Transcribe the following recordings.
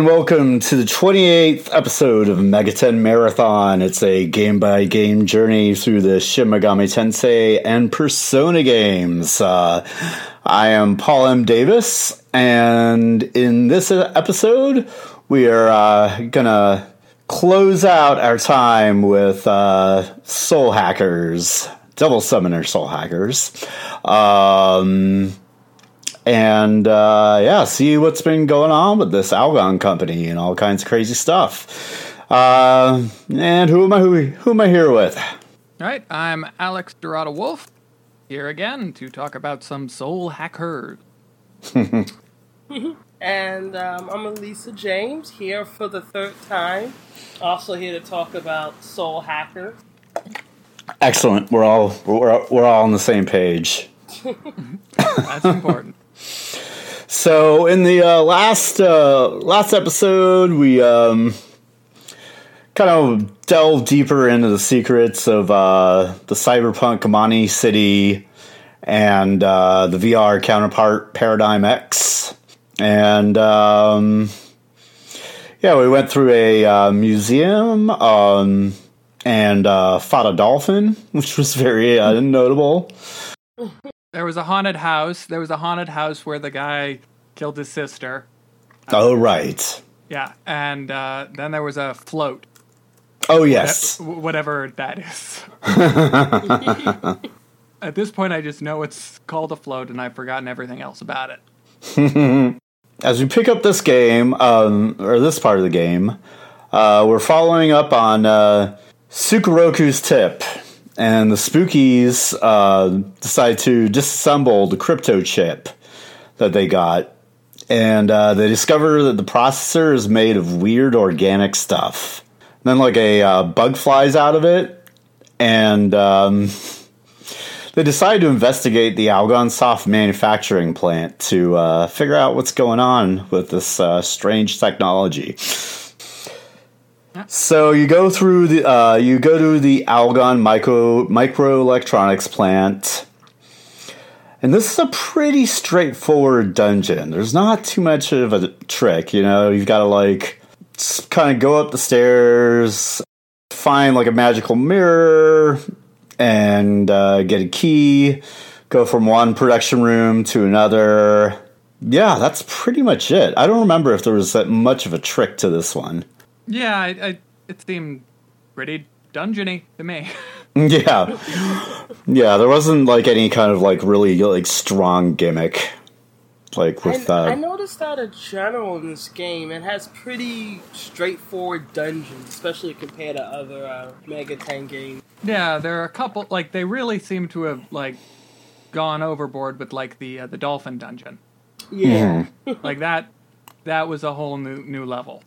And welcome to the 28th episode of Megaten Marathon. It's a game by game journey through the Shin Megami Tensei and Persona games. Uh, I am Paul M. Davis, and in this episode, we are uh, gonna close out our time with uh, Soul Hackers, Double Summoner Soul Hackers. Um, and uh, yeah, see what's been going on with this Algon company and all kinds of crazy stuff. Uh, and who am I? Who, who am I here with? All right, I'm Alex Dorado Wolf here again to talk about some soul hackers. and um, I'm Elisa James here for the third time. Also here to talk about soul hackers. Excellent. We're all we're, we're all on the same page. That's important. So in the uh, last uh, last episode, we um, kind of delved deeper into the secrets of uh, the cyberpunk Amami City and uh, the VR counterpart Paradigm X, and um, yeah, we went through a uh, museum um, and uh, fought a dolphin, which was very notable. There was a haunted house. There was a haunted house where the guy killed his sister. Oh right. Yeah, and uh, then there was a float. Oh yes. Whatever that is. At this point, I just know it's called a float, and I've forgotten everything else about it. As we pick up this game, um, or this part of the game, uh, we're following up on uh, Sukeroku's tip and the Spookies uh, decide to disassemble the crypto chip that they got, and uh, they discover that the processor is made of weird organic stuff. And then, like a uh, bug flies out of it, and um, they decide to investigate the Algonsoft manufacturing plant to uh, figure out what's going on with this uh, strange technology. So you go through the uh, you go to the Algon micro microelectronics plant, and this is a pretty straightforward dungeon. There's not too much of a trick, you know. You've got to like kind of go up the stairs, find like a magical mirror, and uh, get a key. Go from one production room to another. Yeah, that's pretty much it. I don't remember if there was that much of a trick to this one. Yeah, I, I, it seemed pretty dungeony to me. yeah, yeah. There wasn't like any kind of like really like strong gimmick. Like with I, uh, I noticed that in general in this game, it has pretty straightforward dungeons, especially compared to other uh, Megaten games. Yeah, there are a couple. Like they really seem to have like gone overboard with like the uh, the dolphin dungeon. Yeah, mm. like that. That was a whole new new level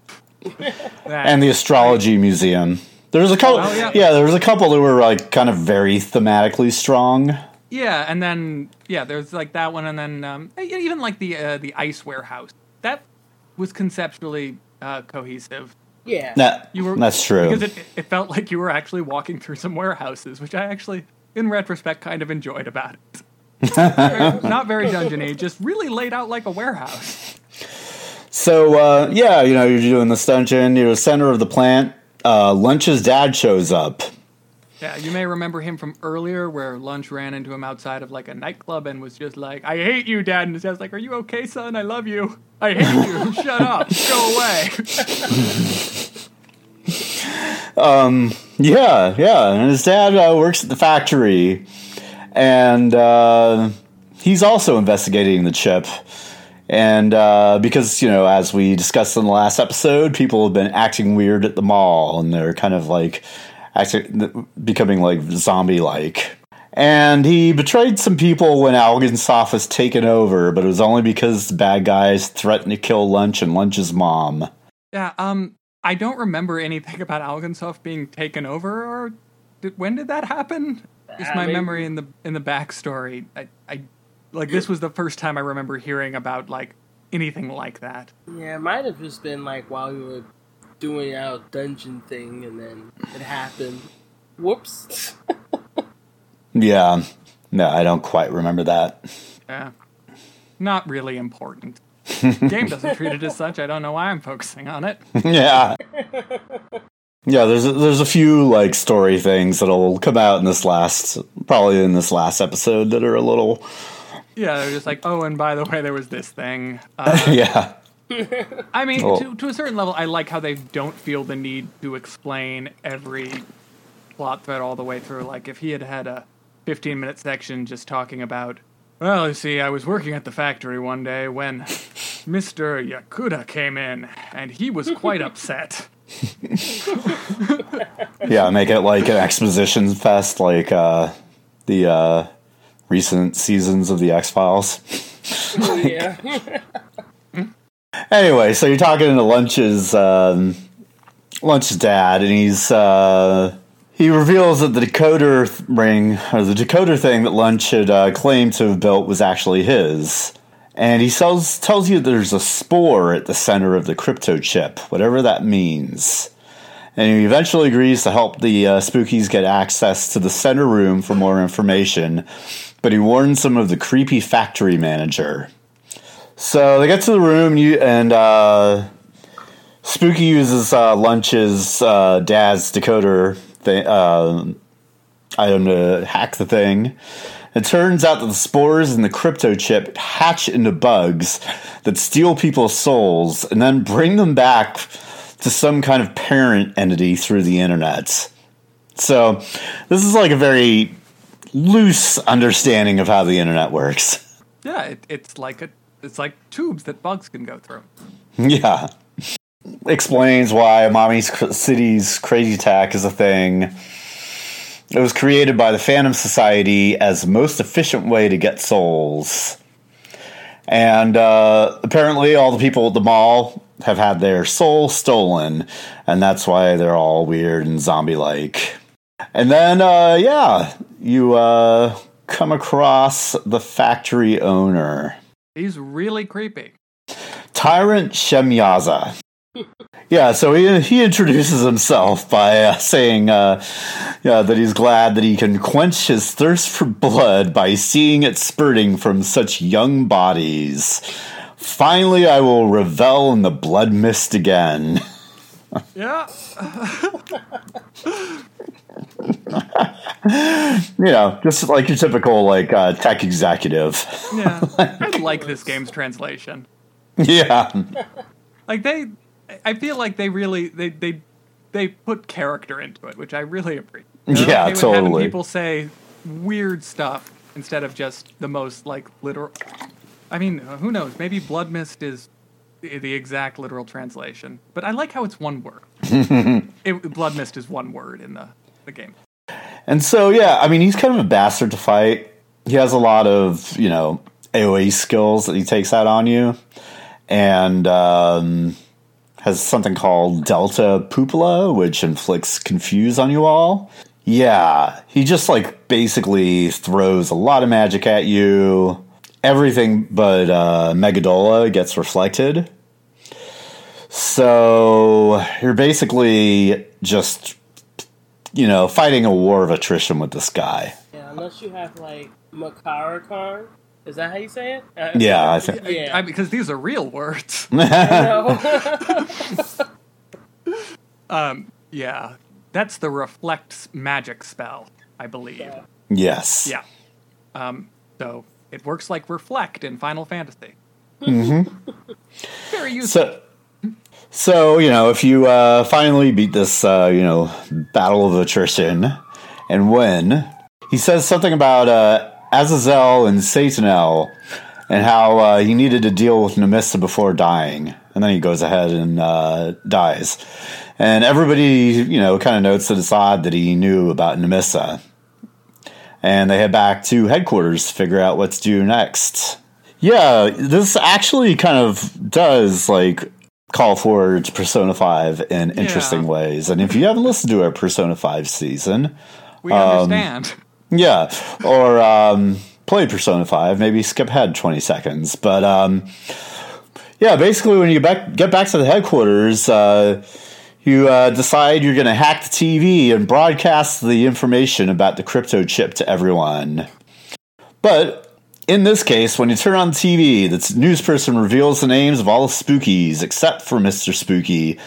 and the astrology museum. There was a couple. Oh, yeah. yeah, there was a couple that were like kind of very thematically strong. Yeah, and then yeah, there's like that one, and then um, even like the uh, the ice warehouse. That was conceptually uh, cohesive. Yeah, that, you were that's true because it, it felt like you were actually walking through some warehouses, which I actually, in retrospect, kind of enjoyed about it. Not very dungeony, just really laid out like a warehouse. So uh, yeah, you know, you're doing the dungeon. You're the center of the plant. Uh, Lunch's dad shows up. Yeah, you may remember him from earlier, where Lunch ran into him outside of like a nightclub and was just like, "I hate you, Dad." And his dad's like, "Are you okay, son? I love you. I hate you. Shut up. Go away." um. Yeah. Yeah. And his dad uh, works at the factory, and uh, he's also investigating the chip. And uh, because, you know, as we discussed in the last episode, people have been acting weird at the mall and they're kind of like acting, becoming like zombie like. And he betrayed some people when Algonsoft was taken over, but it was only because the bad guys threatened to kill Lunch and Lunch's mom. Yeah, um, I don't remember anything about Algonsoft being taken over, or did, when did that happen? Is my memory in the in the backstory? I, I like this was the first time I remember hearing about like anything like that. Yeah, it might have just been like while we were doing our dungeon thing, and then it happened. Whoops. yeah, no, I don't quite remember that. Yeah, not really important. game doesn't treat it as such. I don't know why I'm focusing on it. yeah. Yeah, there's a, there's a few like story things that'll come out in this last probably in this last episode that are a little Yeah, they're just like, oh, and by the way, there was this thing. Uh, yeah. I mean, Well- to, to a certain level, I like how they don't feel the need to explain every plot thread all the way through. Like, if he had had a 15 minute section just talking about, well, you see, I was working at the factory one day when Mr. Yakuda came in, and he was quite upset. Yeah, make it like an exposition fest like uh the uh recent seasons of the X-Files. yeah. Anyway, so you're talking to Lunch's um, Lunch's dad, and he's uh, he reveals that the decoder ring or the decoder thing that Lunch had uh, claimed to have built was actually his. And he tells tells you there's a spore at the center of the crypto chip, whatever that means. And he eventually agrees to help the uh, Spookies get access to the center room for more information, but he warns them of the creepy factory manager. So they get to the room, and uh, Spooky uses uh, Lunch's uh, dad's decoder uh, item to hack the thing. It turns out that the spores in the crypto chip hatch into bugs that steal people's souls and then bring them back to some kind of parent entity through the internet. So this is like a very loose understanding of how the internet works. Yeah, it, it's like a it's like tubes that bugs can go through. Yeah. Explains why Amami City's Crazy Tack is a thing. It was created by the Phantom Society as the most efficient way to get souls. And uh, apparently, all the people at the mall have had their soul stolen, and that's why they're all weird and zombie like. And then, uh, yeah, you uh, come across the factory owner. He's really creepy. Tyrant Shemyaza. yeah, so he he introduces himself by uh, saying uh, yeah, that he's glad that he can quench his thirst for blood by seeing it spurting from such young bodies. Finally, I will revel in the blood mist again. Yeah. you know, just like your typical like uh, tech executive. Yeah. I like this game's translation. yeah, Like they I feel like they really they they they put character into it, which I really appreciate. They're Yeah, okay with having totally. people say weird stuff instead of just the most like literal I mean, uh, who knows? Maybe blood mist is the the exact literal translation. But I like how it's one word. it, blood mist is one word in the the game. And so, yeah, I mean, he's kind of a bastard to fight. He has a lot of, you know, AoE skills that he takes out on you, and um, has something called Delta Pupila, which inflicts confuse on you all. Yeah, he just like basically throws a lot of magic at you. Everything but uh, Megidola gets reflected. So you're basically just, you know, fighting a war of attrition with this guy. Yeah, unless you have like Makarakarn. Is that how you say it? Uh, Yeah, I think. Yeah. I, because these are real words. Um, yeah, that's the reflect magic spell, I believe. Yes. Yeah. Um, so it works like reflect in Final Fantasy. Mm-hmm. Very useful. So, so you know, if you uh, finally beat this, uh, you know, battle of attrition and win, he says something about uh, Azazel and Satanel and how uh, he needed to deal with Nemissa before dying, and then he goes ahead and uh, dies. And everybody, you know, kind of notes that it's odd that he knew about Nemissa. And they head back to headquarters to figure out what to do next. Yeah, this actually kind of does like call forward to Persona 5 in interesting Yeah. ways. And if you haven't listened to our Persona 5 season, we um, understand. yeah, or um, play Persona 5, maybe skip ahead 20 seconds. But um, yeah, basically, when you back, get back to the headquarters, uh, you uh, decide you're going to hack the TV and broadcast the information about the crypto chip to everyone. But in this case, when you turn on TV, the news person reveals the names of all the spookies except for Mr. Spooky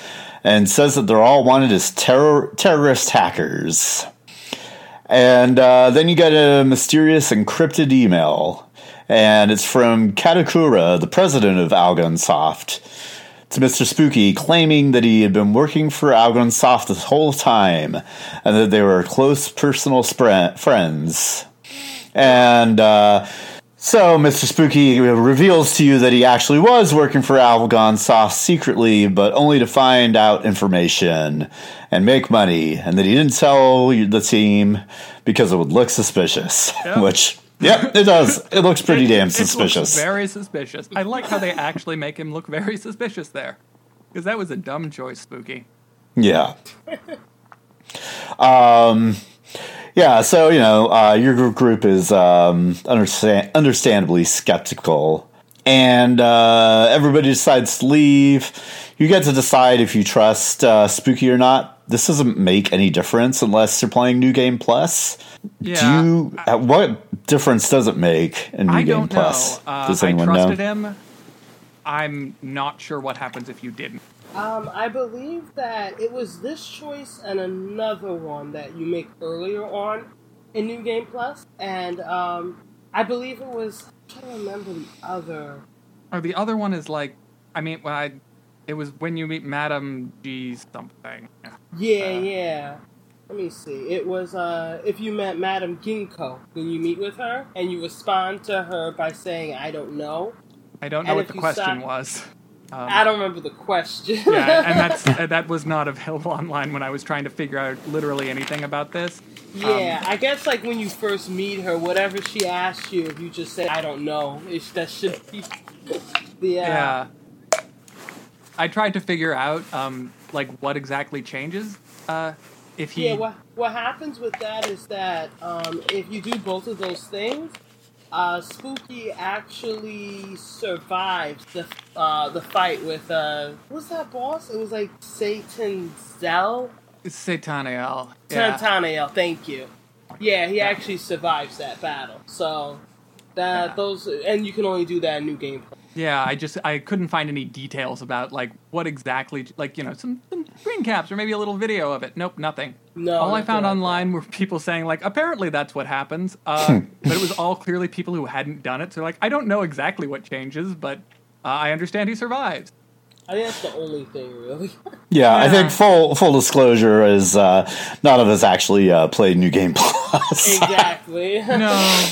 and says that they're all wanted as terror- terrorist hackers. And uh, then you get a mysterious encrypted email, and it's from Katakura, the president of Algonsoft, to Mr. Spooky, claiming that he had been working for Algonsoft this whole time, and that they were close personal friends. And uh, so Mr. Spooky reveals to you that he actually was working for Algonsoft secretly, but only to find out information and make money, and that he didn't tell the team because it would look suspicious. Yep. Which, yep, it does. It looks pretty It- damn it looks suspicious. very suspicious. I like how they actually make him look very suspicious there. Because that was a dumb choice, Spooky. Yeah. um, yeah, so, you know, uh, your gr- group is um, understand- understandably skeptical. And uh, everybody decides to leave. You get to decide if you trust uh, Spooky or not. This doesn't make any difference unless you're playing New Game Plus. Yeah. Do you? uh, what difference does it make in New I Game don't know. Plus? Uh, does I anyone trusted know? him. I'm not sure what happens if you didn't. Um, I believe that it was this choice and another one that you make earlier on in New Game Plus, and um, I believe it was. I'm trying to remember the other. Or the other one is like, I mean, well, I, it was when you meet Madam G something. Yeah, Uh, yeah. Let me see. It was uh, if you met Madam Ginkgo then you meet with her, and you respond to her by saying, "I don't know." I don't know And what the question stop- was. Um, I don't remember the question. yeah, and that's uh, that was not available online when I was trying to figure out literally anything about this. Yeah, I guess like when you first meet her, whatever she asks you, if you just say "I don't know," it's, that should be the Yeah. I tried to figure out um, like what exactly changes uh, if he. Yeah, what what happens with that is that um, if you do both of those things, uh, Spooky actually survives the uh, the fight with uh, what's that boss? It was like Satan Zell, Sataniel. Yeah. Thank you. Yeah, he actually survives that battle. So that Yeah. those and you can only do that in new game. Yeah, I just I couldn't find any details about like what exactly like you know some, some screen caps or maybe a little video of it. Nope, nothing. No, all I found like online were people saying like apparently that's what happens, uh, but it was all clearly people who hadn't done it. So like I don't know exactly what changes, but uh, I understand he survives. I think that's the only thing really. Yeah, I think full full disclosure is uh, none of us actually uh, played New Game Plus. exactly. No,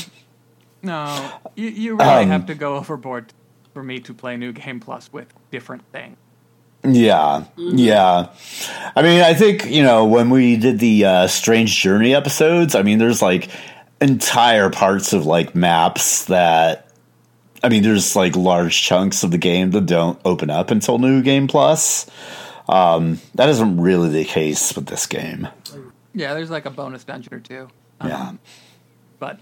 no, you you really Um, have to go overboard for me to play New Game Plus with different things. Yeah, yeah. I mean, I think you know when we did the uh, Strange Journey episodes. I mean, there's like entire parts of like maps that. I mean, there's like large chunks of the game that don't open up until New Game Plus. Um, that isn't really the case with this game. Yeah, there's like a bonus dungeon or two. Um, Yeah. But,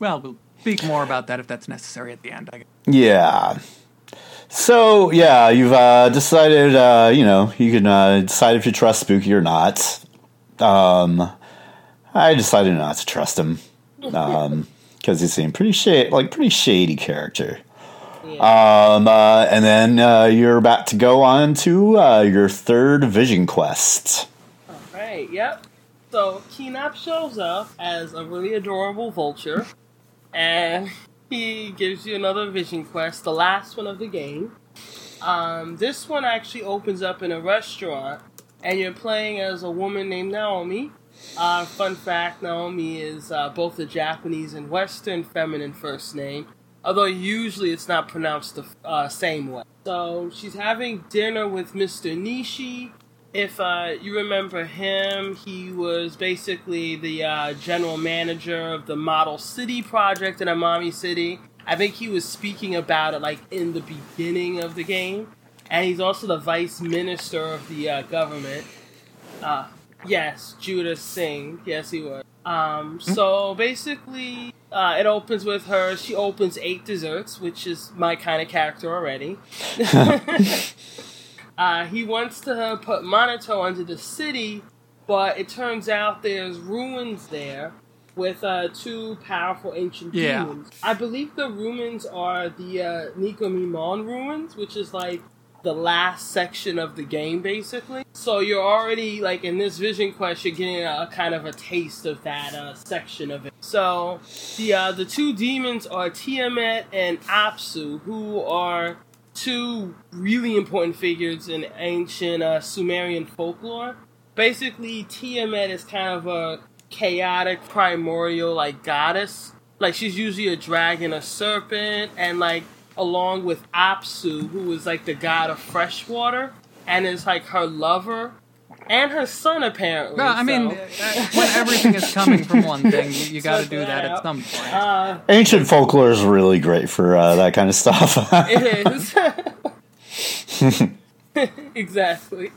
well, we'll speak more about that if that's necessary at the end, I guess. Yeah. So yeah, you've uh, decided. Uh, you know, you can uh, decide if you trust Spooky or not. Um, I decided not to trust him because he seemed pretty shady, like pretty shady character. Yeah. Um, uh, and then uh, you're about to go on to uh, your third vision quest. Right, yep. So Kinap shows up as a really adorable vulture, and he gives you another vision quest, the last one of the game. Um, this one actually opens up in a restaurant, and you're playing as a woman named Naomi. Uh, fun fact: Naomi is uh, both a Japanese and Western feminine first name, although usually it's not pronounced the uh, same way. So she's having dinner with Mr. Nishi. If uh, you remember him, he was basically the uh, general manager of the Model City project in Amami City. I think he was speaking about it like in the beginning of the game, and he's also the vice minister of the uh, government. Uh, yes, Judah Singh. Yes, he was. Um, so basically, uh, it opens with her. She opens eight desserts, which is my kind of character already. uh, he wants to put Manitou under the city, but it turns out there's ruins there, with uh, two powerful ancient Yeah. demons. I believe the ruins are the uh, Nikomimon ruins, which is like the last section of the game, basically. So you're already like in this vision quest, you're getting a, kind of a taste of that uh, section of it. So the uh, the two demons are Tiamat and Apsu, who are two really important figures in ancient uh, Sumerian folklore. Basically, Tiamat is kind of a chaotic primordial like goddess. Like she's usually a dragon, a serpent, and like along with Apsu, who is like the god of fresh water, and is like her lover and her son apparently. Well, I mean, so- when everything is coming from one thing, you, you got to do that that at some point. uh, Ancient folklore is really great for uh, that kind of stuff. it is exactly.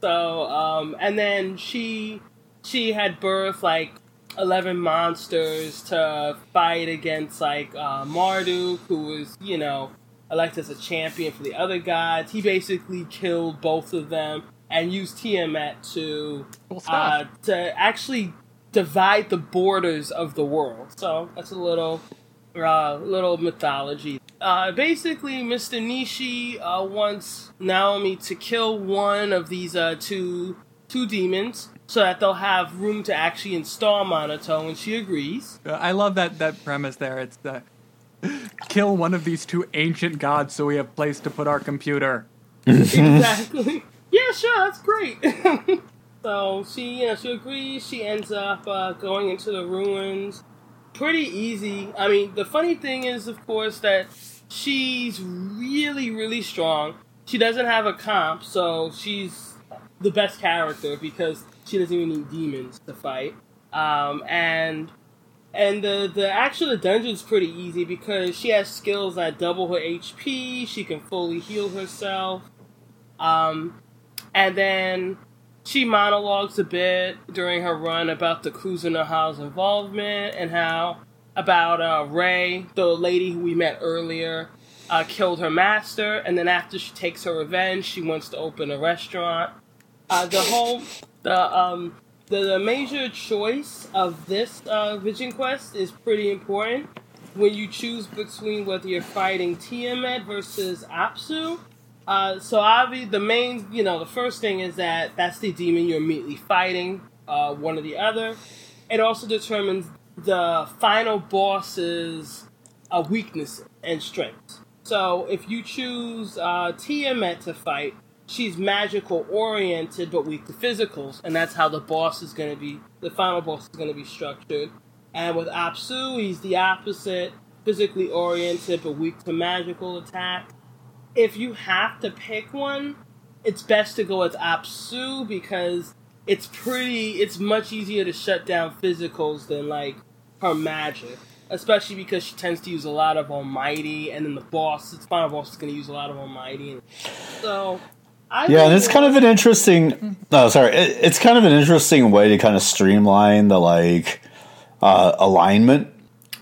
So, um, and then she she had birthed like eleven monsters to fight against like uh, Marduk, who was you know elected as a champion for the other gods. He basically killed both of them and use Tiamat to uh, to actually divide the borders of the world. So that's a little uh, little mythology. Uh, basically, Mr. Nishi uh, wants Naomi to kill one of these uh, two two demons so that they'll have room to actually install Manitou, and she agrees. Uh, I love that that premise there. It's the kill one of these two ancient gods so we have place to put our computer. exactly. Yeah, sure, that's great. so she, you know, she agrees. She ends up uh, going into the ruins. Pretty easy. I mean, the funny thing is, of course, that she's really, really strong. She doesn't have a comp, so she's the best character because she doesn't even need demons to fight. Um, and and the the actual dungeon's pretty easy because she has skills that double her HP. She can fully heal herself. Um, and then she monologues a bit during her run about the Kuzunoha's involvement and how about uh, Ray, the lady who we met earlier, uh, killed her master, and then after she takes her revenge, she wants to open a restaurant. Uh, the whole the um the, the major choice of this uh, Vision Quest is pretty important when you choose between whether you're fighting Tiamat versus Apsu. Uh, so Avi, the main, you know, the first thing is that that's the demon you're immediately fighting, uh, one or the other. It also determines the final boss's uh, weaknesses and strengths. So if you choose uh, Tiamat to fight, she's magical oriented but weak to physicals, and that's how the boss is going to be. The final boss is going to be structured. And with Apsu, he's the opposite, physically oriented but weak to magical attack if you have to pick one, it's best to go with Apsu because it's pretty. It's much easier to shut down physicals than like her magic, especially because she tends to use a lot of Almighty, and then the boss, the final boss, is going to use a lot of Almighty. And so, I yeah, and it's kind of an interesting. No, sorry, it, it's kind of an interesting way to kind of streamline the like uh, alignment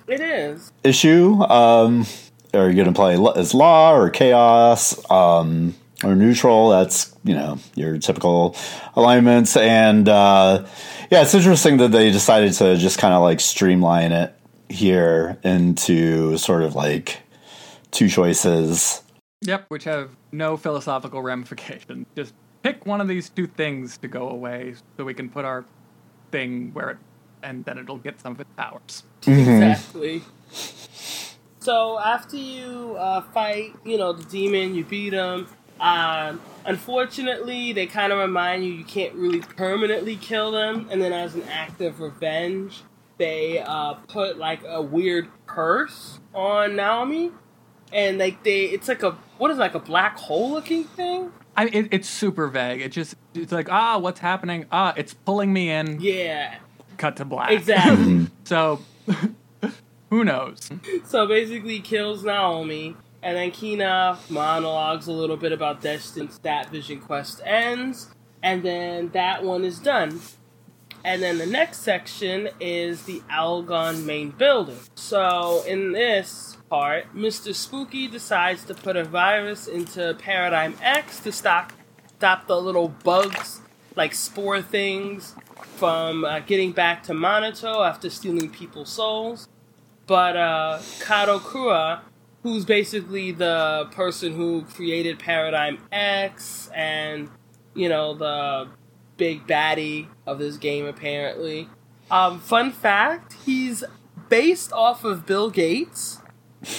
it is. issue. Um, are you going to play as law or chaos um, or neutral? That's you know your typical alignments, and uh, yeah, it's interesting that they decided to just kind of like streamline it here into sort of like two choices. Yep, which have no philosophical ramifications. Just pick one of these two things to go away so we can put our thing where it and then it'll get some of its powers. Exactly. So after you uh, fight, you know, the demon, you beat him. Um, unfortunately, they kind of remind you you can't really permanently kill them, and then as an act of revenge, they uh, put like a weird curse on Naomi, and like they, it's like a what is it, like a black hole looking thing. I it, it's super vague. It just it's like ah, what's happening? Ah, it's pulling me in. Yeah, Cut to black. exactly. So who knows? So basically, kills Naomi, and then Kina monologues a little bit about Destin's that Vision quest ends, and then that one is done. And then the next section is the Algon main building. So in this part, Mr. Spooky decides to put a virus into Paradigm X to stop stop the little bugs like spore things from uh, getting back to Manitou after stealing people's souls. But uh, Katakura, who's basically the person who created Paradigm X and, you know, the big baddie of this game, apparently. Um, fun fact he's based off of Bill Gates,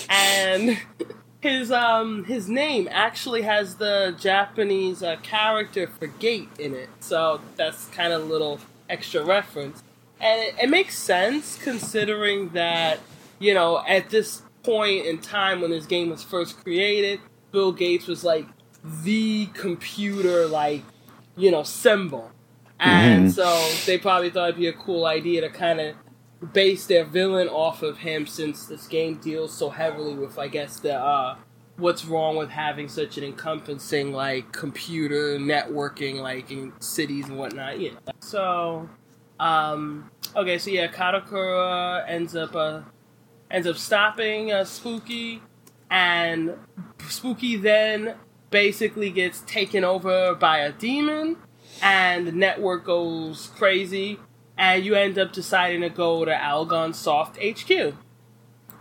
and his um his name actually has the Japanese uh, character for gate in it, so that's kind of a little extra reference, and it, it makes sense considering that you know at this point in time when this game was first created, Bill Gates was like the computer like you know symbol, and Mhm. so they probably thought it'd be a cool idea to kind of base their villain off of him since this game deals so heavily with I guess the uh what's wrong with having such an encompassing like computer networking like in cities and whatnot, you know. So um okay, so yeah, Katakura ends up uh ends up stopping uh, Spooky and Spooky then basically gets taken over by a demon and the network goes crazy and you end up deciding to go to Algon Soft HQ.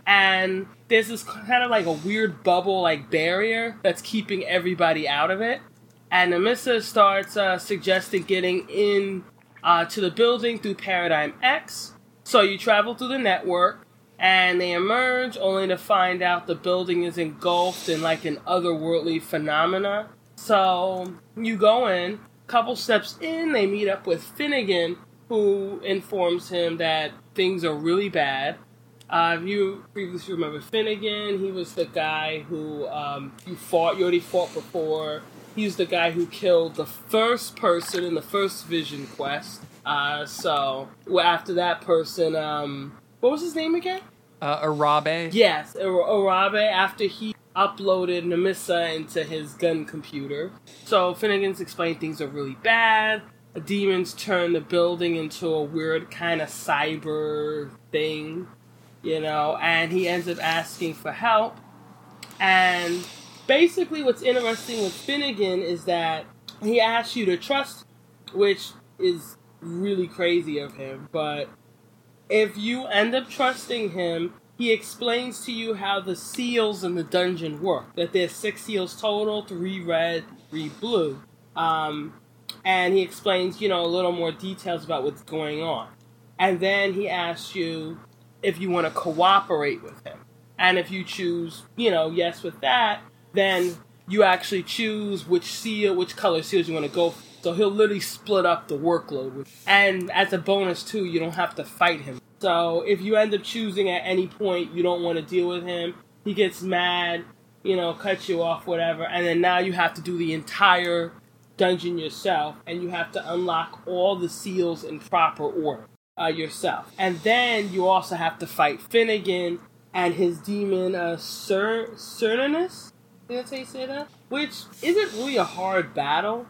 And there's this kind of like a weird bubble like barrier that's keeping everybody out of it. And Nemissa starts uh, suggesting getting in uh, to the building through Paradigm X. So you travel through the network, and they emerge only to find out the building is engulfed in like an otherworldly phenomena. So you go in, couple steps in, they meet up with Finnegan, who informs him that things are really bad. Uh, if you previously remember Finnegan, he was the guy who um, you fought, you already fought before. He's the guy who killed the first person in the first Vision quest. Uh, so after that person, um, what was his name again? Uh, Arabe. Yes, Arabe. After he uploaded Nemissa into his gun computer, so Finnegan's explained things are really bad. The demons turn the building into a weird kind of cyber thing, you know, and he ends up asking for help. And basically, what's interesting with Finnegan is that he asks you to trust, which is really crazy of him, but if you end up trusting him, he explains to you how the seals in the dungeon work. That there's six seals total, three red, three blue. Um, and he explains, you know, a little more details about what's going on. And then he asks you if you want to cooperate with him. And if you choose, you know, yes with that, then you actually choose which seal, which color seals you want to go for. So he'll literally split up the workload. And as a bonus too, you don't have to fight him. So if you end up choosing at any point you don't want to deal with him, he gets mad, you know, cuts you off, whatever, and then now you have to do the entire dungeon yourself, and you have to unlock all the seals in proper order uh, yourself. And then you also have to fight Finnegan and his demon, uh, Cer- Cernunnos? Did that's how you say that? Which isn't really a hard battle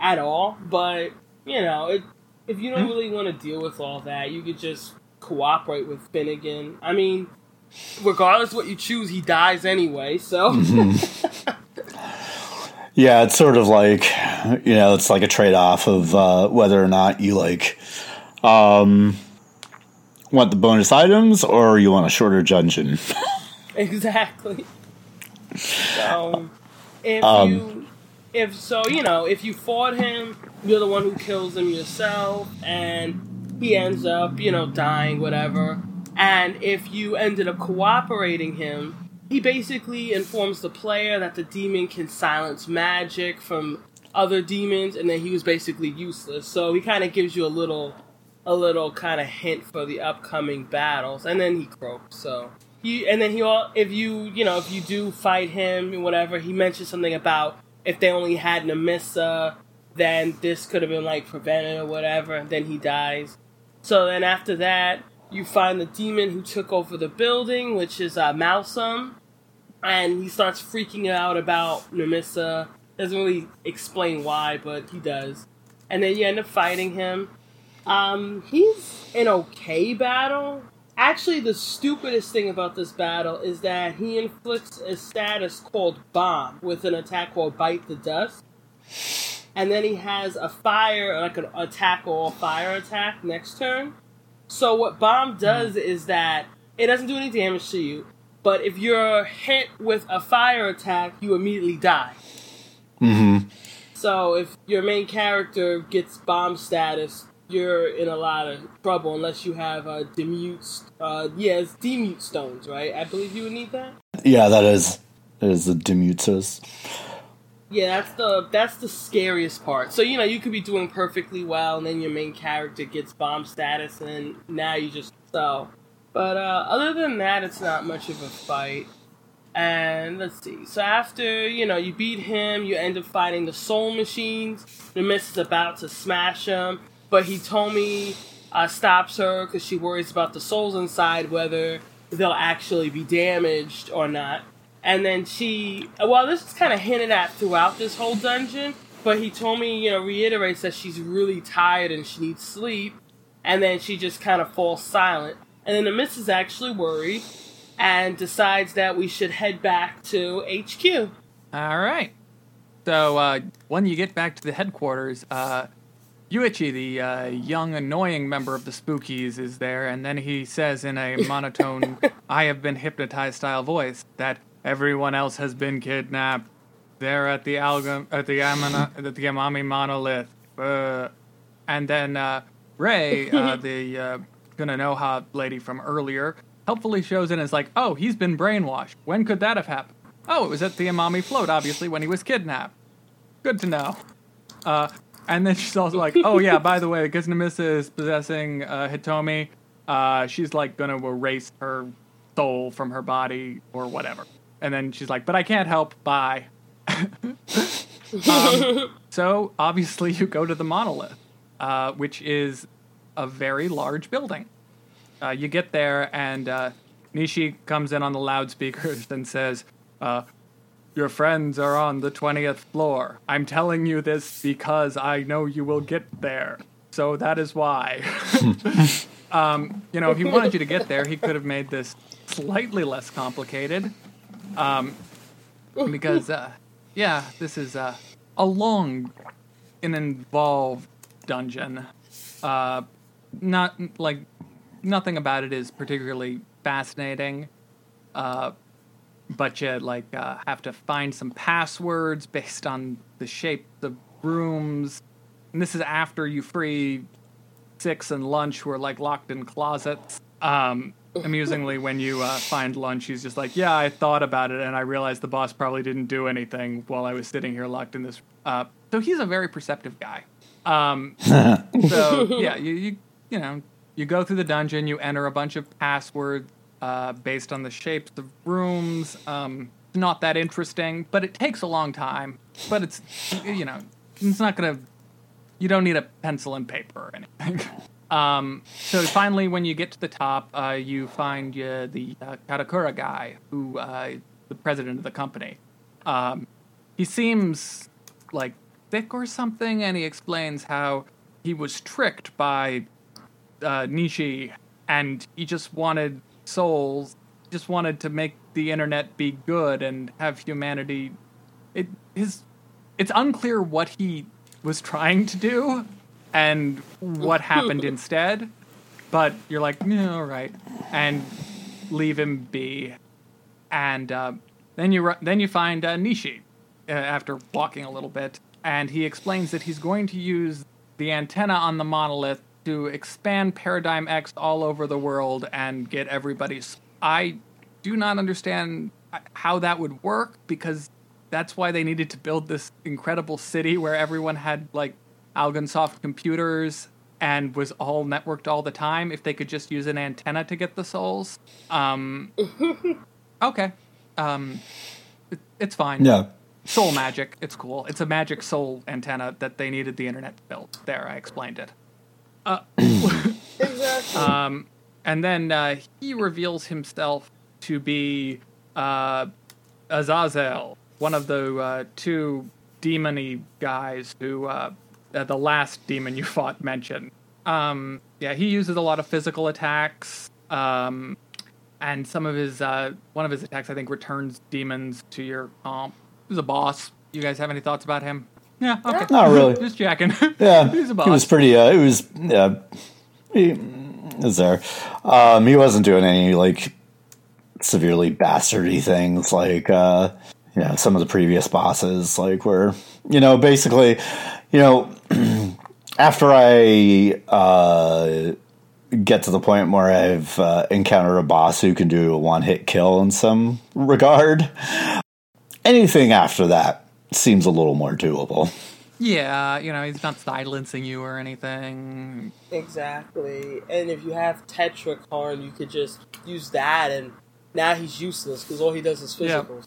at all, but, you know, it, if you don't Hmm? really want to deal with all that, you could just cooperate with Finnegan. I mean, regardless what you choose, he dies anyway, so. Yeah, it's sort of like you know, it's like a trade off of uh, whether or not you like um, want the bonus items or you want a shorter dungeon. Exactly. So, if Um, you, if so, you know, if you fought him, you're the one who kills him yourself, and he ends up, you know, dying, whatever. And if you ended up cooperating him, he basically informs the player that the demon can silence magic from other demons, and then he was basically useless. So he kind of gives you a little, a little kind of hint for the upcoming battles, and then he croaks. So he, and then he, all, if you, you know, if you do fight him whatever, he mentions something about if they only had Nemissa, then this could have been like prevented or whatever. And then he dies. So then after that, you find the demon who took over the building, which is uh, Malsum, and he starts freaking out about Nemissa. Doesn't really explain why, but he does. And then you end up fighting him. Um, he's an okay battle. Actually, the stupidest thing about this battle is that he inflicts a status called Bomb with an attack called Bite the Dust. and then he has a fire, like an attack or fire attack next turn. So what bomb does is that it doesn't do any damage to you, but if you're hit with a fire attack, you immediately die. Mm-hmm. So if your main character gets bomb status, you're in a lot of trouble unless you have demute. Uh, yeah, it's demute stones, right? I believe you would need that. Yeah, that is that is the demutus. Yeah, that's the that's the scariest part. So you know you could be doing perfectly well, and then your main character gets bomb status, and now you just so. But uh, other than that, it's not much of a fight. And let's see. So after you know you beat him, you end up fighting the Soul Machines. Nemissa is about to smash him, but Hitomi uh, stops her because she worries about the souls inside, whether they'll actually be damaged or not. And then she, well, this is kind of hinted at throughout this whole dungeon, but Hitomi, you know, reiterates that she's really tired and she needs sleep. And then she just kind of falls silent. And then Nemissa is actually worried and decides that we should head back to HQ. All right. So uh, when you get back to the headquarters, uh, Yuichi, the uh, young, annoying member of the Spookies, is there, and then he says in a monotone, I have been hypnotized style voice that everyone else has been kidnapped. They're at the Algam- at the, Amana- at the Amami monolith. Uh, and then uh, Ray, uh, the uh, Kuzunoha lady from earlier, helpfully shows in as like, oh, he's been brainwashed. When could that have happened? Oh, it was at the Amami float, obviously, when he was kidnapped. Good to know. Uh, and then she's also like, oh yeah, by the way, because Nemissa is possessing uh, Hitomi, uh, she's like gonna erase her soul from her body or whatever. And then she's like, but I can't help. Bye. um, so obviously you go to the monolith, uh, which is a very large building. Uh, you get there and uh, Nishi comes in on the loudspeakers and says, uh, your friends are on the 20th floor. I'm telling you this because I know you will get there. So that is why. um, you know, if he wanted you to get there, he could have made this slightly less complicated. Um, because, uh, yeah, this is uh, a long and involved dungeon. Uh, not like nothing about it is particularly fascinating. Uh, but you like uh, have to find some passwords based on the shape of the rooms. And this is after you free six and lunch who are like locked in closets. Um, amusingly, when you uh, find lunch, he's just like, "Yeah, I thought about it, and I realized the boss probably didn't do anything while I was sitting here locked in this." Uh, so he's a very perceptive guy. Um, so yeah, you, you you know you go through the dungeon, you enter a bunch of passwords uh, based on the shapes of rooms. Um, not that interesting, but it takes a long time. But it's you know it's not gonna. You don't need a pencil and paper or anything. Um, so finally, when you get to the top, uh, you find uh, the uh, Katakura guy, who uh, the president of the company. Um, he seems like thick or something, and he explains how he was tricked by uh, Nishi, and he just wanted souls, just wanted to make the internet be good and have humanity. It his, it's unclear what he was trying to do and what happened instead. But you're like, yeah, all right, and leave him be. And uh, then you then you find uh, Nishi uh, after walking a little bit, and he explains that he's going to use the antenna on the monolith to expand Paradigm X all over the world and get everybody's. I do not understand how that would work because that's why they needed to build this incredible city where everyone had like Algonsoft computers and was all networked all the time if they could just use an antenna to get the souls. Um, okay. Um, it, it's fine. Yeah. Soul magic. It's cool. It's a magic soul antenna that they needed the internet to build. There, I explained it. Uh, Exactly. um, and then uh, he reveals himself to be uh, Azazel, one of the uh, two demony guys who uh, the last demon you fought mentioned. Um, yeah, he uses a lot of physical attacks, um, and some of his uh, one of his attacks I think returns demons to your comp. He's a boss. You guys have any thoughts about him? Yeah, okay. Not really. Just jacking. Yeah, He's a boss. he was pretty. Uh, he was. Yeah, he was there. Um, he wasn't doing any like severely bastardy things like uh, you know some of the previous bosses, like where you know basically, you know, after I uh, get to the point where I've uh, encountered a boss who can do a one hit kill in some regard, anything after that seems a little more doable. Yeah, you know, he's not silencing you or anything. Exactly. And if you have Tetrakarn, you could just use that, and now he's useless because all he does is Yeah. physicals.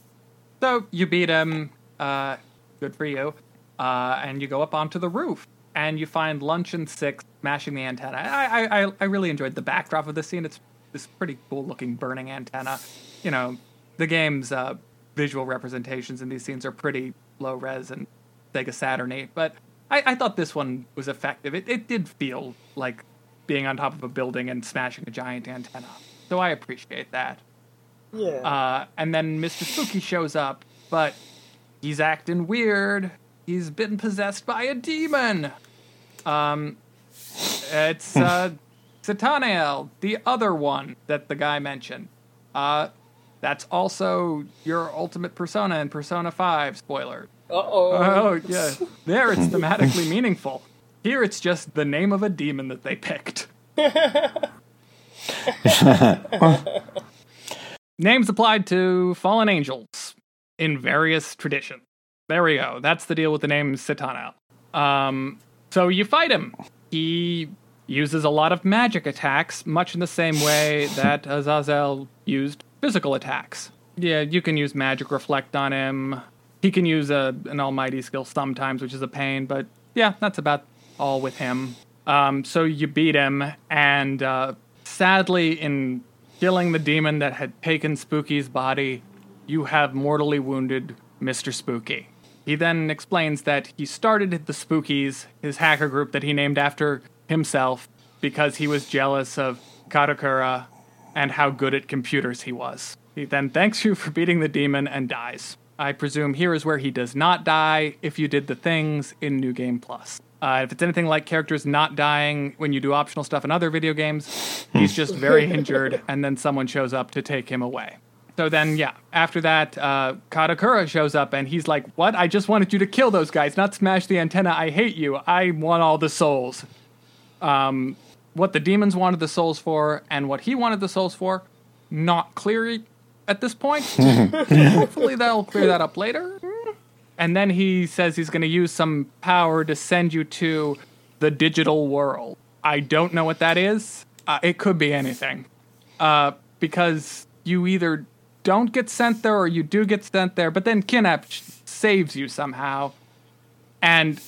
So you beat him. Uh, good for you. Uh, and you go up onto the roof, and you find Luncheon Six smashing the antenna. I, I, I- I really enjoyed the backdrop of the scene. It's this pretty cool looking burning antenna. You know, the game's uh, visual representations in these scenes are pretty low res and Sega Saturn 8. but I, I thought this one was effective. It, it did feel like being on top of a building and smashing a giant antenna. So I appreciate that. Yeah. Uh, and then Mr. Spooky shows up, but he's acting weird. He's been possessed by a demon. Um, it's uh, Satanael, the other one that the guy mentioned. Uh, that's also your ultimate persona in Persona 5, spoiler. uh oh. Oh, yeah. There it's thematically meaningful. Here it's just the name of a demon that they picked. Names applied to fallen angels in various traditions. There we go. That's the deal with the name Satana. Um, so you fight him. He uses a lot of magic attacks, much in the same way that Azazel used physical attacks. Yeah, you can use magic reflect on him. He can use a, an almighty skill sometimes, which is a pain, but yeah, that's about all with him. Um, so you beat him, and uh, sadly, in killing the demon that had taken Spooky's body, you have mortally wounded Mr. Spooky. He then explains that he started the Spookies, his hacker group that he named after himself, because he was jealous of Katakura and how good at computers he was. He then thanks you for beating the demon and dies. I presume here is where he does not die if you did the things in New Game Plus. Uh, if it's anything like characters not dying when you do optional stuff in other video games, he's just very injured, and then someone shows up to take him away. So then, yeah, after that, uh, Katakura shows up and he's like, What? I just wanted you to kill those guys, not smash the antenna. I hate you. I want all the souls. Um, what the demons wanted the souls for and what he wanted the souls for, not clear at this point. Hopefully, they'll clear that up later. And then he says he's going to use some power to send you to the digital world. I don't know what that is. Uh, it could be anything. Uh, because you either don't get sent there or you do get sent there, but then Kinap saves you somehow and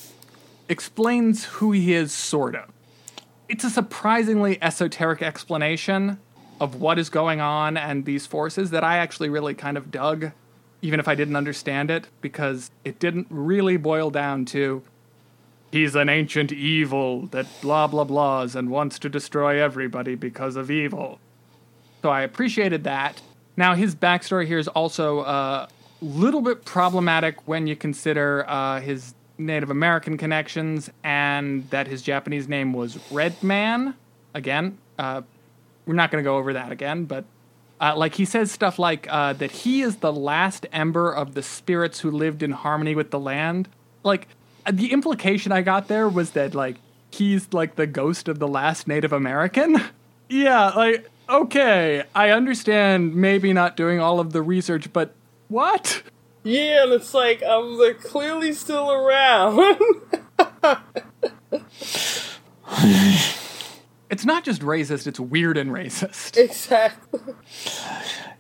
explains who he is, sort of. It's a surprisingly esoteric explanation of what is going on and these forces that I actually really kind of dug, even if I didn't understand it, because it didn't really boil down to he's an ancient evil that blah blah blahs and wants to destroy everybody because of evil. So I appreciated that. Now his backstory here is also a little bit problematic when you consider uh, his Native American connections and that his Japanese name was Red Man. Again, uh, we're not going to go over that again, but uh, like he says stuff like uh, that he is the last ember of the spirits who lived in harmony with the land. Like the implication I got there was that like he's like the ghost of the last Native American. yeah, like okay, I understand maybe not doing all of the research, but what? Yeah, and it's like, um, they're clearly still around. It's not just racist; it's weird and racist. exactly.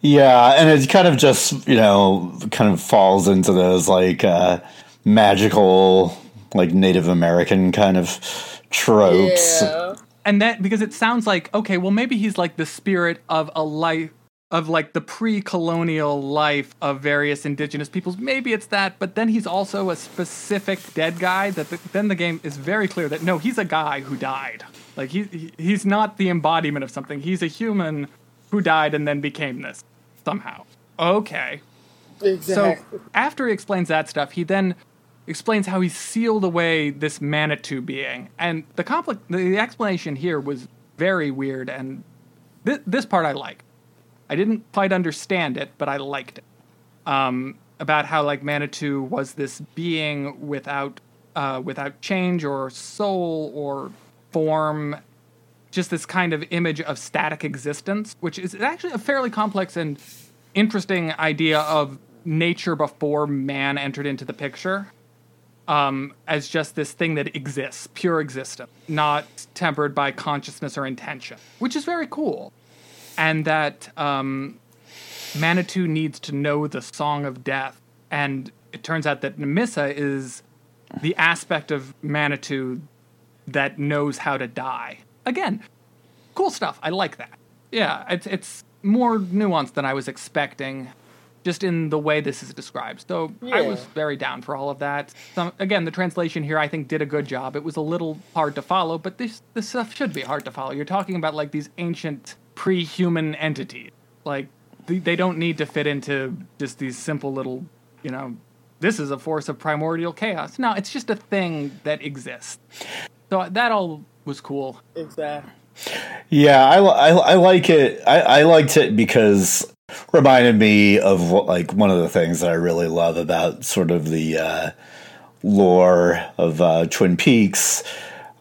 Yeah, and it kind of just you know kind of falls into those like uh, magical like Native American kind of tropes. Yeah. and that because it sounds like okay well maybe he's like the spirit of a life of like the pre-colonial life of various indigenous peoples. Maybe it's that but then he's also a specific dead guy that the, then the game is very clear that no he's a guy who died. Like he, he he's not the embodiment of something. He's a human who died and then became this somehow. Okay. Exactly. so after he explains that stuff, he then explains how he sealed away this Manitou being, and the compli- the explanation here was very weird, and th- this part I like. I didn't quite understand it, but I liked it. Um, about how like Manitou was this being without uh, without change or soul or form, just this kind of image of static existence, which is actually a fairly complex and interesting idea of nature before man entered into the picture. Um, as just this thing that exists, pure existence, not tempered by consciousness or intention, which is very cool. And that um, Manitou needs to know the song of death. And it turns out that Nemissa is the aspect of Manitou that knows how to die. Again, cool stuff. I like that. Yeah, it's it's more nuanced than I was expecting, just in the way this is described. So I was very down for all of that. Some, again, the translation here I think did a good job. It was a little hard to follow, but this this stuff should be hard to follow. You're talking about like these ancient pre-human entity. Like they, they don't need to fit into just these simple little, you know, this is a force of primordial chaos. No, it's just a thing that exists. So that all was cool. Exactly. Yeah, I, I, I like it. I, I liked it because reminded me of like one of the things that I really love about sort of the uh, lore of uh, Twin Peaks.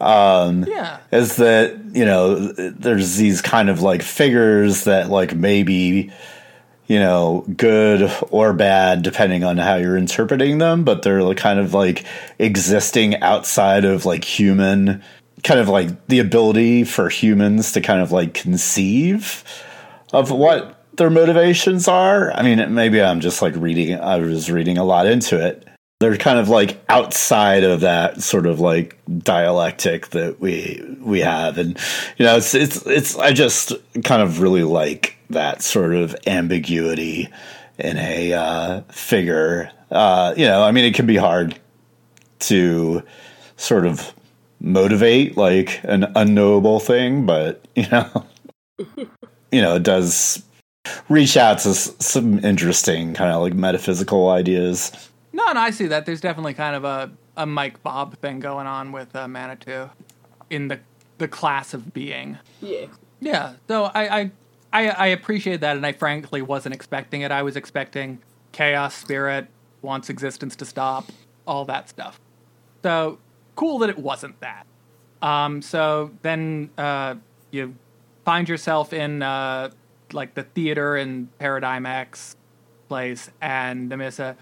Um, Yeah. is that you know there's these kind of like figures that like maybe you know good or bad depending on how you're interpreting them but they're like kind of like existing outside of like human kind of like the ability for humans to kind of like conceive of what their motivations are i mean maybe i'm just like reading i was reading a lot into it they're kind of like outside of that sort of like dialectic that we we have. And you know it's it's it's i just kind of really like that sort of ambiguity in a uh figure. Uh you know i mean it can be hard to sort of motivate like an unknowable thing but you know you know it does reach out to some interesting kind of like metaphysical ideas No, no, I see that. There's definitely kind of a, a Mike Bob thing going on with uh, Manitou in the the class of being. Yeah. Yeah, so I, I I I appreciate that, and I frankly wasn't expecting it. I was expecting chaos spirit wants existence to stop, all that stuff. So cool that it wasn't that. Um, so then uh, you find yourself in uh, like the theater in Paradigm X place, and Nemissa